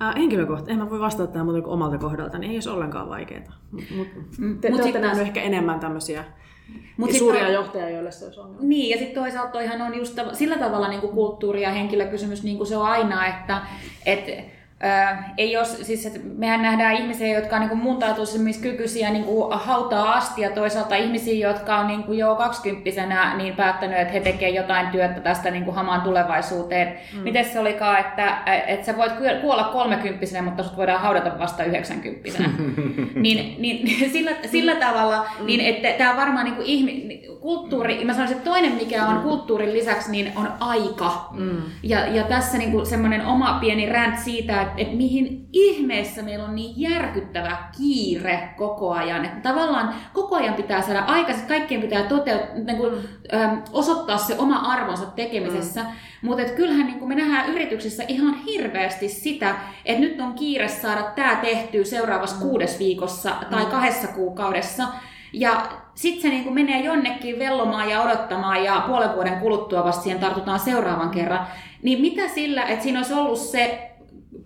S2: Äh, henkilökohtaisesti, en mä voi vastata tähän muuten omalta kohdalta, niin ei olisi ollenkaan vaikeaa. Mut, mut, mm, te, mut te olette nähneet ehkä enemmän tämmöisiä Mut suuria toi, johtajia, joille se olisi ongelma.
S3: Niin, ja sitten toisaalta toihan on just sillä tavalla niin kuin kulttuuri- ja henkilökysymys, niin kuin se on aina, että et, Öö, ei jos, siis, että mehän nähdään ihmisiä, jotka on niin muuntautumiskykyisiä niin kuin hautaa asti ja toisaalta ihmisiä, jotka on niin kuin jo kaksikymppisenä niin päättänyt, että he tekevät jotain työtä tästä niin kuin hamaan tulevaisuuteen. Mm. Miten se olikaan, että, että sä voit kuolla kolmekymppisenä, mutta sut voidaan haudata vasta yhdeksänkymppisenä. niin, niin, sillä, sillä tavalla, mm. niin että tämä varmaan niin kuin ihmi, kulttuuri, mä sanoisin, että toinen mikä on kulttuurin lisäksi, niin on aika. Mm. Ja, ja tässä niin semmoinen oma pieni rant siitä, että, että mihin ihmeessä meillä on niin järkyttävä kiire koko ajan. Että tavallaan koko ajan pitää saada aikaisemmin, kaikkien pitää toteut- niin kuin, ö, osoittaa se oma arvonsa tekemisessä. Mm. Mutta kyllähän niin kuin me nähdään yrityksissä ihan hirveästi sitä, että nyt on kiire saada tämä tehtyä seuraavassa mm. kuudes viikossa tai mm. kahdessa kuukaudessa. Ja sitten se niin menee jonnekin vellomaan ja odottamaan ja puolen vuoden kuluttua vasta siihen tartutaan seuraavan kerran. Niin mitä sillä, että siinä olisi ollut se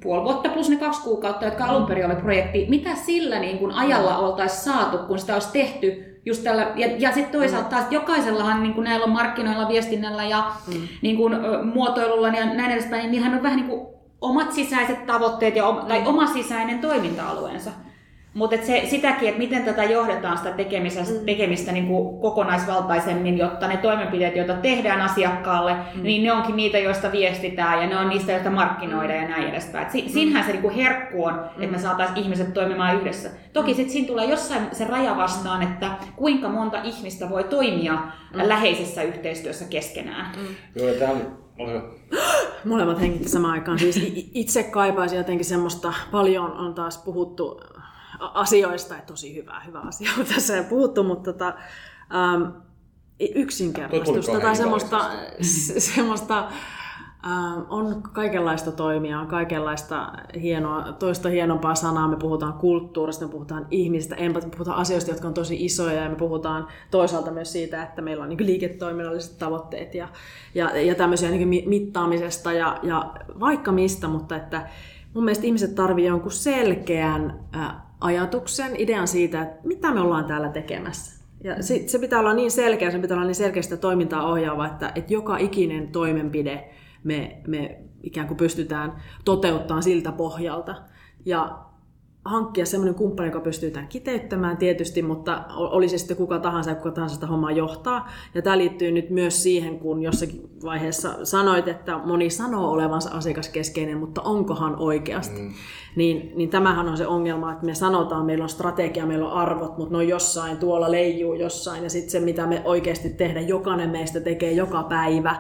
S3: puoli vuotta plus ne kaksi kuukautta, jotka alun perin oli projekti, mitä sillä niin kuin ajalla oltaisiin saatu, kun sitä olisi tehty just tällä, ja, ja sitten toisaalta taas jokaisellahan niin kuin näillä on markkinoilla, viestinnällä ja mm. niin kuin, muotoilulla ja näin edespäin, niin niillähän on vähän niin kuin omat sisäiset tavoitteet ja, tai oma sisäinen toiminta-alueensa. Mutta se, sitäkin, että miten tätä johdetaan sitä tekemistä, mm. tekemistä niin kuin kokonaisvaltaisemmin, jotta ne toimenpiteet, joita tehdään asiakkaalle, mm. niin ne onkin niitä, joista viestitään ja ne on niistä, joista markkinoidaan ja näin edespäin. Et si, mm. Siinähän se niin kuin herkku on, että me mm. saataisiin ihmiset toimimaan yhdessä. Toki sitten siinä tulee jossain se raja vastaan, että kuinka monta ihmistä voi toimia mm. läheisessä yhteistyössä keskenään. Mm.
S1: Joo, tämä
S2: Molemmat henkit samaan aikaan. Siis itse kaipaisin jotenkin semmoista, paljon on taas puhuttu asioista, että tosi hyvä, hyvä asia on tässä puhuttu, mutta tota, ähm, yksinkertaistusta tai semmoista, semmoista ähm, on kaikenlaista toimia, on kaikenlaista hienoa, toista hienompaa sanaa, me puhutaan kulttuurista, me puhutaan ihmistä, me puhutaan asioista, jotka on tosi isoja ja me puhutaan toisaalta myös siitä, että meillä on niin liiketoiminnalliset tavoitteet ja, ja, ja tämmöisiä niin mittaamisesta ja, ja vaikka mistä, mutta että mun mielestä ihmiset tarvitsevat jonkun selkeän äh, ajatuksen, idean siitä, että mitä me ollaan täällä tekemässä. Ja se, se pitää olla niin selkeä, se pitää olla niin selkeästä toimintaa ohjaava, että, että joka ikinen toimenpide me, me ikään kuin pystytään toteuttamaan siltä pohjalta. Ja hankkia semmoinen kumppani, joka pystyy tämän kiteyttämään tietysti, mutta olisi sitten kuka tahansa ja kuka tahansa sitä hommaa johtaa. Ja tämä liittyy nyt myös siihen, kun jossakin vaiheessa sanoit, että moni sanoo olevansa asiakaskeskeinen, mutta onkohan oikeasti? Mm. Niin, niin tämähän on se ongelma, että me sanotaan, meillä on strategia, meillä on arvot, mutta ne on jossain, tuolla leijuu jossain. Ja sitten se, mitä me oikeasti tehdään, jokainen meistä tekee joka päivä,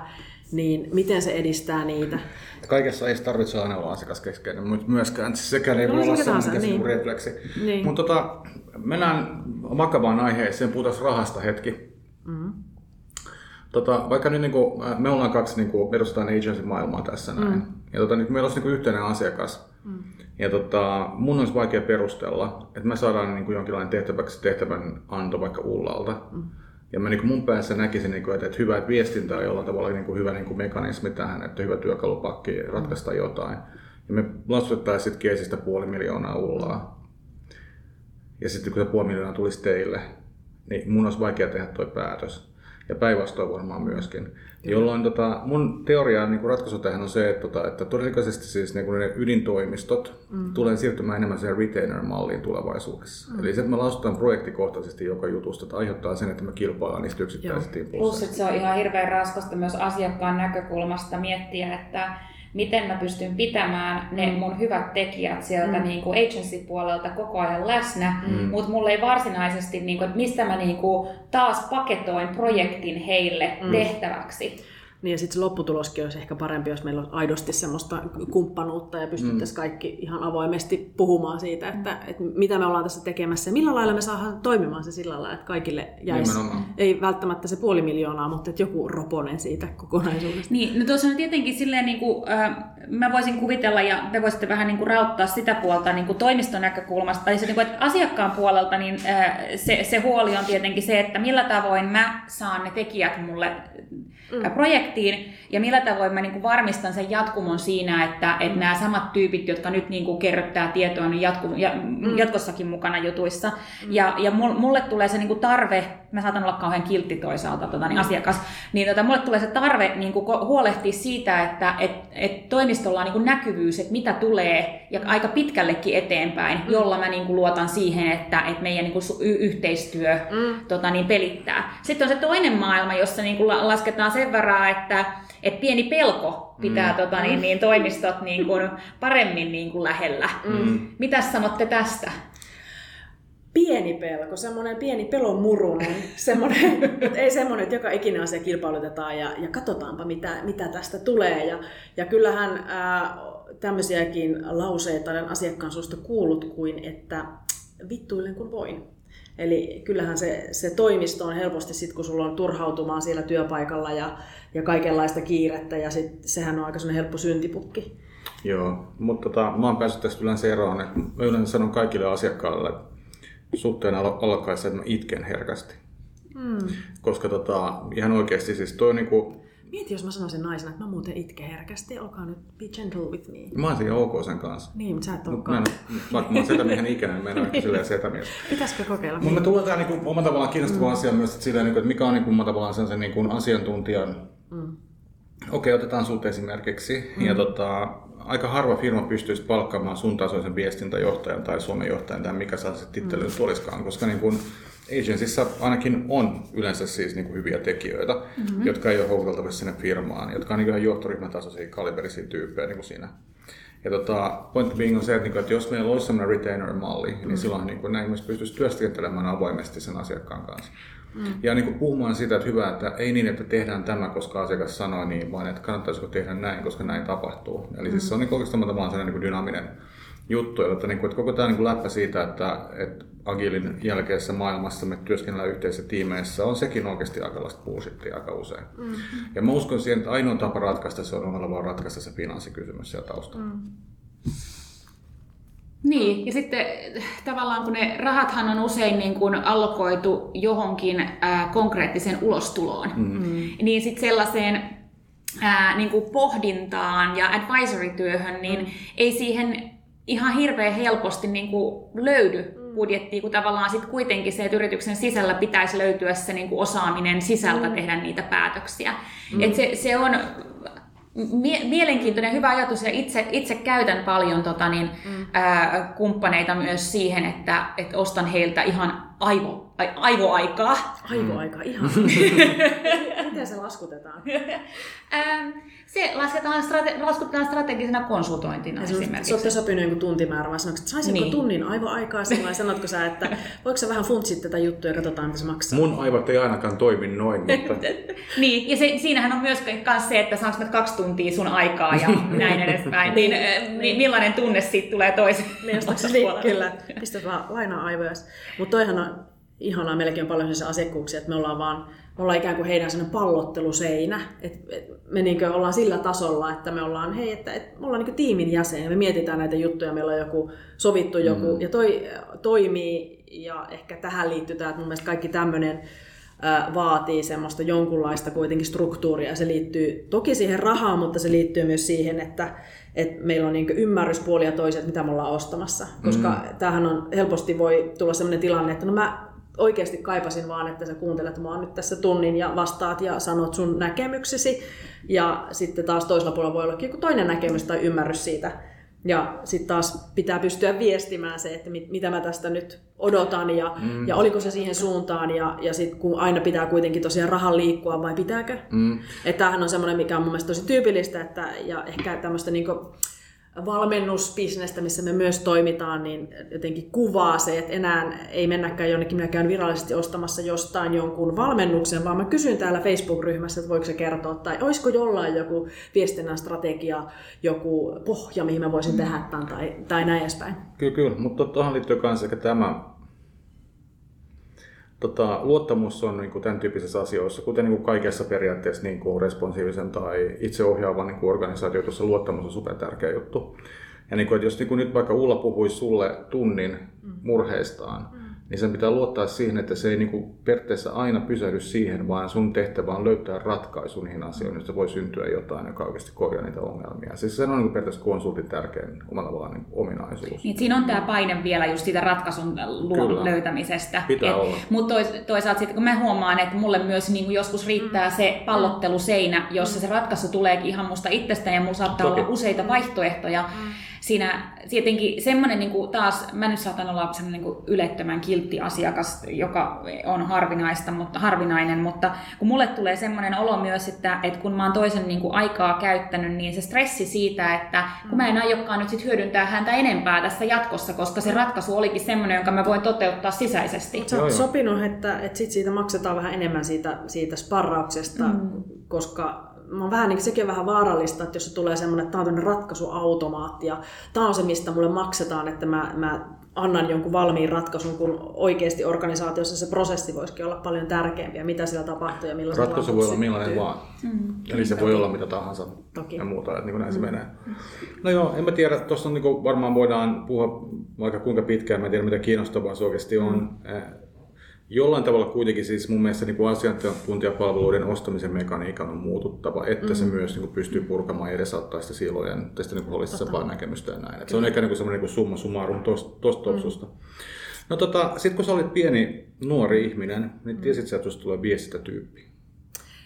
S2: niin miten se edistää niitä?
S1: Kaikessa ei tarvitse aina olla asiakaskeskeinen, mutta myöskään sekään ei no, voi olla sellainen niin. refleksi. Niin. Mutta tota, mennään vakavaan aiheeseen, puhutaan rahasta hetki. Mm-hmm. Tota, vaikka nyt niin kuin, äh, me ollaan kaksi, niin kuin, edustetaan agency-maailmaa tässä näin, mm. ja tota, nyt meillä olisi niin kuin yhteinen asiakas, mm. ja tota, mun olisi vaikea perustella, että me saadaan niin kuin jonkinlainen tehtäväksi tehtävän anto vaikka Ullalta. Mm ja mä niin mun päässä näkisin, niin kuin, että, että hyvä että viestintä on jollain tavalla niin kuin hyvä niin kuin mekanismi tähän, että hyvä työkalupakki ratkaista jotain. Ja me laskutettaisiin sitten keisistä puoli miljoonaa ullaa. Ja sitten kun se puoli miljoonaa tulisi teille, niin mun olisi vaikea tehdä tuo päätös ja päinvastoin varmaan myöskin. Kyllä. Jolloin tota, mun teoria niin kuin ratkaisu tähän on se, että, tota, että todennäköisesti siis niin kuin ne ydintoimistot mm. tulee siirtymään enemmän siihen retainer-malliin tulevaisuudessa. Mm. Eli se, että me laskutaan projektikohtaisesti joka jutusta, että aiheuttaa sen, että me kilpaillaan niistä yksittäisistä
S3: Plus, että se on ihan hirveän raskasta myös asiakkaan näkökulmasta miettiä, että miten mä pystyn pitämään ne mm. mun hyvät tekijät sieltä mm. niin kuin agency-puolelta koko ajan läsnä, mm. mutta mulla ei varsinaisesti, niin kuin, että mistä mä niin kuin taas paketoin projektin heille mm. tehtäväksi.
S2: Niin ja sitten se lopputuloskin olisi ehkä parempi, jos meillä on aidosti semmoista kumppanuutta ja pystyttäisiin mm. kaikki ihan avoimesti puhumaan siitä, että, että mitä me ollaan tässä tekemässä ja millä lailla me saadaan toimimaan se sillä lailla, että kaikille jäisi, Nimenomaan. ei välttämättä se puoli miljoonaa, mutta että joku roponen siitä kokonaisuudesta.
S3: Niin, no tuossa on tietenkin silleen, niin kuin, äh, mä voisin kuvitella ja te voisitte vähän niin kuin rauttaa sitä puolta niin kuin toimiston näkökulmasta, tai se, niin kuin, että asiakkaan puolelta niin äh, se, se huoli on tietenkin se, että millä tavoin mä saan ne tekijät mulle mm. projektiin ja millä tavoin mä niin kuin varmistan sen jatkumon siinä, että, että mm. nämä samat tyypit, jotka nyt niin kuin kerryttää tietoa, niin jatku, ja, mm. jatkossakin mukana jutuissa. Mm. Ja, ja mulle tulee se niin kuin tarve, mä saatan olla kauhean kiltti toisaalta tota, niin asiakas, niin tota, mulle tulee se tarve niin kuin huolehtia siitä, että et, et toimistolla on niin kuin näkyvyys, että mitä tulee ja aika pitkällekin eteenpäin, mm. jolla mä niin kuin luotan siihen, että, että meidän niin kuin y- yhteistyö mm. tota, niin pelittää. Sitten on se toinen maailma, jossa niin kuin lasketaan sen verran, että et pieni pelko pitää mm. tota, niin, niin, toimistot niin kuin, paremmin niin kuin lähellä. Mm. Mitä sanotte tästä?
S2: Pieni pelko, semmoinen pieni pelon murunen, semmoinen, ei semmoinen, että joka ikinen asia kilpailutetaan ja, ja katsotaanpa mitä, mitä tästä tulee. Ja, ja kyllähän ää, tämmöisiäkin lauseita olen asiakkaan suusta kuullut kuin, että vittuilen kun voin. Eli kyllähän se, se toimisto on helposti sitten, kun sulla on turhautumaan siellä työpaikalla ja, ja kaikenlaista kiirettä, ja sit, sehän on aika helppo syntipukki.
S1: Joo, mutta tota, mä oon päässyt tästä yleensä eroon, että mä yleensä sanon kaikille asiakkaille, että suhteen alkaessa, että mä itken herkästi. Mm. Koska tota, ihan oikeasti siis toi niinku,
S2: Mieti, jos mä sanoisin naisena, että mä muuten itke herkästi, olkaa nyt be gentle with me.
S1: Mä olisin ok sen kanssa.
S2: Niin, mutta sä et
S1: Mut mä vaikka mä oon setämiehen ikäinen, mä en ole ehkä silleen setämies.
S2: Pitäisikö kokeilla?
S1: Mutta me tulee tää niinku, omalla tavallaan kiinnostava mm. asia myös, että, silleen, niinku, että mikä on niinku, tavallaan sen, sen niinku, asiantuntijan mm. Okei, okay, otetaan sut esimerkiksi. Mm. Ja tota, aika harva firma pystyisi palkkaamaan sun tasoisen viestintäjohtajan tai Suomen johtajan tai mikä saa se tittely mm. olisikaan, koska niin kun agencyssa ainakin on yleensä siis niin kuin hyviä tekijöitä, mm-hmm. jotka ei ole houkuteltavissa sinne firmaan, jotka on niin ihan johtoryhmätasoisia kaliberisia tyyppejä niin kuin siinä. Ja tota, point being on se, että, niinku, että jos meillä olisi sellainen retainer-malli, niin mm. silloin niin kuin, näin myös pystyisi työskentelemään avoimesti sen asiakkaan kanssa. Mm. Ja niin kuin puhumaan siitä, että hyvä, että ei niin, että tehdään tämä, koska asiakas sanoi niin, vaan että kannattaisiko tehdä näin, koska näin tapahtuu. Eli mm. siis se on niin oikeastaan tavallaan sellainen niin dynaaminen juttu, että, niin kuin, että koko tämä niin kuin läppä siitä, että, että Agilin jälkeisessä maailmassa me työskennellään yhteisissä tiimeissä, on sekin oikeasti aika bullshittia aika usein. Mm. Ja mä uskon siihen, että ainoa tapa ratkaista se on omalla vaan ratkaista se finanssikysymys siellä taustalla. Mm.
S3: Niin, ja sitten tavallaan kun ne rahathan on usein niin kuin allokoitu johonkin ää, konkreettiseen ulostuloon, mm-hmm. niin sitten sellaiseen ää, niin kuin pohdintaan ja advisory-työhön, niin mm. ei siihen ihan hirveän helposti niin kuin löydy mm. budjettia, kun tavallaan sitten kuitenkin se, että yrityksen sisällä pitäisi löytyä se niin kuin osaaminen sisältä mm. tehdä niitä päätöksiä. Mm. Et se, se on mie- mielenkiintoinen, hyvä ajatus ja itse, itse käytän paljon tota, niin, mm. ää, kumppaneita myös siihen, että, että ostan heiltä ihan aivo, ai, aivoaikaa.
S2: Aivoaikaa, ihan. Miten se laskutetaan?
S3: se lasketaan, strate, laskutetaan strategisena konsultointina
S2: ja
S3: esimerkiksi.
S2: Se olette sopinut joku tuntimäärä, vai sanoitko, että saisinko niin. tunnin aivoaikaa vai sanotko sä, että voiko sä vähän funtsit tätä juttua ja katsotaan, mitä se maksaa?
S1: Mun aivot ei ainakaan toimi noin, mutta...
S3: niin, ja se, siinähän on myös se, että saanko mä kaksi tuntia sun aikaa ja näin edespäin. niin, niin, millainen tunne siitä tulee toisen
S2: niin, Kyllä, pistä vaan lainaa aivoja. Mutta toihan on ihanaa, meilläkin on paljon sellaisia asiakkuuksia, että me ollaan vaan me ollaan ikään kuin heidän sellainen pallotteluseinä. Et, et me niin ollaan sillä tasolla, että me ollaan, hei, että, et me ollaan niin tiimin jäsen ja me mietitään näitä juttuja, meillä on joku sovittu joku mm. ja toi toimii ja ehkä tähän liittyy tämä, että mun mielestä kaikki tämmöinen vaatii semmoista jonkunlaista kuitenkin struktuuria. Se liittyy toki siihen rahaan, mutta se liittyy myös siihen, että, että meillä on niin ymmärryspuoli ja toiset, mitä me ollaan ostamassa. Koska mm. tämähän on, helposti voi tulla sellainen tilanne, että no mä oikeasti kaipasin vaan, että sä kuuntelet mua nyt tässä tunnin ja vastaat ja sanot sun näkemyksesi. Ja sitten taas toisella puolella voi olla joku toinen näkemys tai ymmärrys siitä. Ja sitten taas pitää pystyä viestimään se, että mit, mitä mä tästä nyt odotan ja, mm. ja oliko se siihen suuntaan. Ja, ja sitten kun aina pitää kuitenkin tosiaan rahan liikkua vai pitääkö? Mm. Että tämähän on semmoinen, mikä on mun mielestä tosi tyypillistä että, ja ehkä tämmöistä niinku, valmennusbisnestä, missä me myös toimitaan, niin jotenkin kuvaa se, että enää ei mennäkään jonnekin, minä käyn virallisesti ostamassa jostain jonkun valmennuksen, vaan mä kysyn täällä Facebook-ryhmässä, että voiko se kertoa, tai olisiko jollain joku viestinnän strategia, joku pohja, mihin mä voisin tehdä tämän, tai, tai näin edespäin.
S1: Kyllä, kyllä, mutta tuohon liittyy myös tämä Tota, luottamus on niin kuin tämän tyyppisissä asioissa, kuten niin kuin kaikessa periaatteessa niin kuin responsiivisen tai itseohjaavan niin kuin organisaatio, tuossa luottamus on super tärkeä juttu. Ja niin kuin, että jos niin kuin nyt vaikka Ulla puhuisi sulle tunnin mm. murheistaan, mm niin sen pitää luottaa siihen, että se ei niin kuin periaatteessa aina pysähdy siihen, vaan sun tehtävä on löytää ratkaisu niihin asioihin, joista voi syntyä jotain, joka oikeasti korjaa niitä ongelmia. Siis se on niin periaatteessa konsultin tärkein omalla tavallaan niin ominaisuus.
S3: Niin, siinä on tämä paine vielä just siitä ratkaisun Kyllä. löytämisestä.
S1: Pitää Et, olla.
S3: Mutta tois, toisaalta sitten kun mä huomaan, että mulle myös niin kuin joskus riittää se pallotteluseinä, jossa se ratkaisu tuleekin ihan musta itsestä ja mulla saattaa Toki. olla useita vaihtoehtoja. Mm siinä tietenkin semmoinen niin kuin taas, mä nyt saatan olla semmoinen niin ylettömän kiltti asiakas, joka on harvinaista, mutta, harvinainen, mutta kun mulle tulee semmoinen olo myös, että, että kun mä oon toisen niin kuin aikaa käyttänyt, niin se stressi siitä, että kun mä en aiokaan nyt sit hyödyntää häntä enempää tässä jatkossa, koska se ratkaisu olikin semmoinen, jonka mä voin toteuttaa sisäisesti.
S2: Sä oot sopinut, että, että sit siitä maksetaan vähän enemmän siitä, siitä sparrauksesta, mm. koska mä vähän niin sekin on vähän vaarallista, että jos se tulee semmoinen, että tämä on ratkaisuautomaatti ja tämä on se, mistä mulle maksetaan, että mä, mä annan jonkun valmiin ratkaisun, kun oikeasti organisaatiossa se prosessi voisikin olla paljon tärkeämpi ja mitä siellä tapahtuu ja millainen
S1: Ratkaisu voi olla millainen vaan. Mm. Eli se Toki. voi olla mitä tahansa Toki. ja muuta, että niin kuin näin mm. se menee. No joo, en mä tiedä, tuossa niin varmaan voidaan puhua vaikka kuinka pitkään, mä en tiedä mitä kiinnostavaa se oikeasti on. Mm jollain tavalla kuitenkin siis mun mielestä niin kuin asiantuntijapalveluiden ostamisen mekaniikan on muututtava, että mm. se myös niin kuin pystyy purkamaan ja edesauttaa sitä silojen tästä niin holistisempaa näkemystä ja näin. Et se on ehkä niin kuin semmoinen niin kuin summa summarum tuosta. Mm. No tota, sit kun sä olit pieni nuori ihminen, niin mm. tiesit sä, että tulee viestintätyyppi?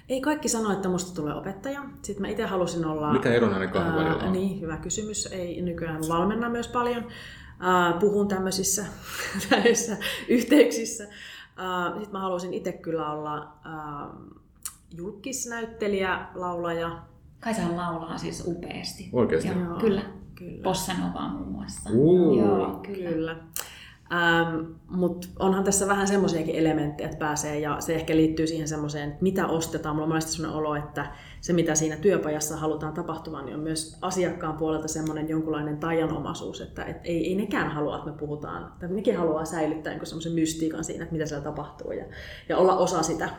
S2: Ei kaikki sano, että musta tulee opettaja. Sitten mä itse halusin olla...
S1: Mikä ero näiden kahden välillä on?
S2: Niin, hyvä kysymys. Ei nykyään valmenna myös paljon. Uh, puhun tämmöisissä yhteyksissä. Uh, Sitten mä halusin itse kyllä olla uh, julkisnäyttelijä, laulaja.
S3: Kaisa laulaa siis upeasti.
S1: Oikeasti?
S3: Joo, kyllä. kyllä. Bossa Novaa muun muassa.
S1: Uh.
S2: Joo, kyllä. kyllä. Ähm, Mutta onhan tässä vähän semmoisiakin elementtejä, että pääsee, ja se ehkä liittyy siihen semmoiseen, että mitä ostetaan. Mulla on monesti sellainen olo, että se mitä siinä työpajassa halutaan tapahtumaan, niin on myös asiakkaan puolelta semmoinen jonkunlainen tajanomaisuus, että et ei, ei nekään halua, että me puhutaan, tai nekin haluaa säilyttää niin semmoisen mystiikan siinä, että mitä siellä tapahtuu, ja, ja olla osa sitä.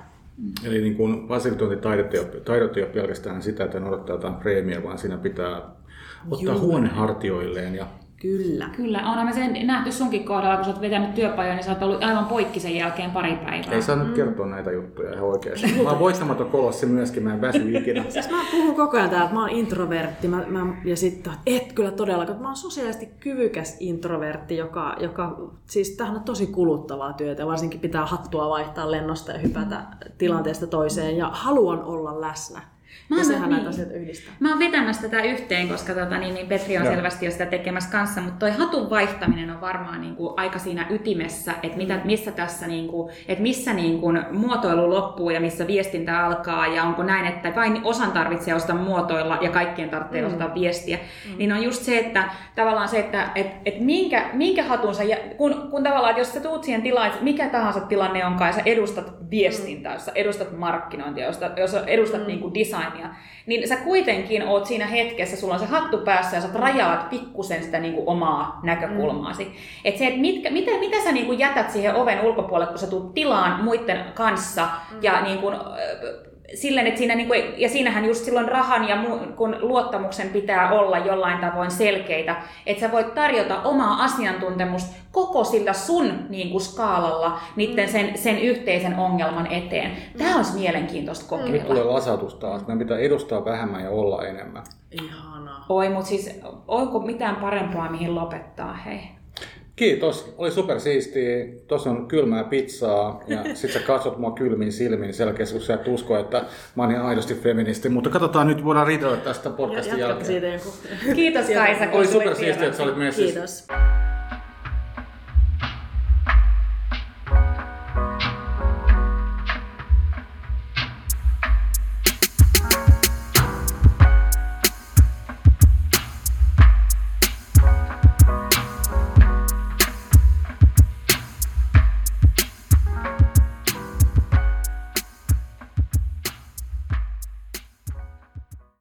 S1: Eli niin kuin fasilitointitaidot ei ole pelkästään sitä, että ne odottaa jotain preemiä, vaan siinä pitää ottaa Juu. huone hartioilleen ja
S2: Kyllä.
S3: Kyllä, onhan me sen nähty sunkin kohdalla, kun sä oot vetänyt työpajoja, niin sä oot ollut aivan poikki sen jälkeen pari päivää.
S1: Ei saa nyt mm. kertoa näitä juttuja ihan oikeasti. Mä oon voittamaton kolossi myöskin, mä en väsy ikinä.
S2: Siis mä puhun koko ajan täällä, että mä oon introvertti, mä, mä, ja sitten, et kyllä todellakaan, mä oon sosiaalisesti kyvykäs introvertti, joka, joka siis tähän on tosi kuluttavaa työtä, varsinkin pitää hattua vaihtaa lennosta ja hypätä tilanteesta toiseen, ja haluan olla läsnä. Mä ja sehän niin. näitä asioita yhdistää.
S3: Mä oon vetämässä tätä yhteen, koska tota, niin, niin Petri on Joo. selvästi jo sitä tekemässä kanssa, mutta toi hatun vaihtaminen on varmaan niin kuin, aika siinä ytimessä, että mitä, missä tässä, niin kuin, että missä niin kuin, muotoilu loppuu ja missä viestintä alkaa ja onko näin, että vain osan tarvitsee osata muotoilla ja kaikkien tarvitsee mm. osata viestiä. Mm. Niin on just se, että tavallaan se, että et, et minkä, minkä hatun sä, kun, kun tavallaan, että jos sä tuut siihen tilaan, että mikä tahansa tilanne onkaan ja sä edustat viestintää, mm. jos sä edustat markkinointia, jos, jos sä edustat mm. niin kuin design designia, niin sä kuitenkin oot siinä hetkessä, sulla on se hattu päässä ja sä rajaat pikkusen sitä niin kuin omaa näkökulmaasi. Mm. Et se, että mitkä, mitä, mitä sä niin kuin jätät siihen oven ulkopuolelle, kun sä tulet tilaan muiden kanssa mm. ja niin kuin, silleen, että siinä, niin kuin, ja siinähän just silloin rahan ja mu, kun luottamuksen pitää olla jollain tavoin selkeitä, että sä voit tarjota omaa asiantuntemusta koko sillä sun niin kuin, skaalalla niiden sen, sen yhteisen ongelman eteen. Tämä olisi mielenkiintoista kokeilla.
S1: Nyt tulee lasautus taas. Meidän pitää edustaa vähemmän ja olla enemmän.
S2: Ihanaa.
S3: Oi, mutta siis onko mitään parempaa, mihin lopettaa, hei?
S1: Kiitos, oli super siistiä. Tuossa on kylmää pizzaa ja sit sä katsot mua kylmin silmin selkeästi, kun sä et usko, että mä oon niin aidosti feministi. Mutta katsotaan nyt, voidaan riitellä tästä podcastin jälkeen.
S3: Kiitos Kaisa, kun
S1: Oli super siistiä, että sä olit messissä.
S2: Kiitos.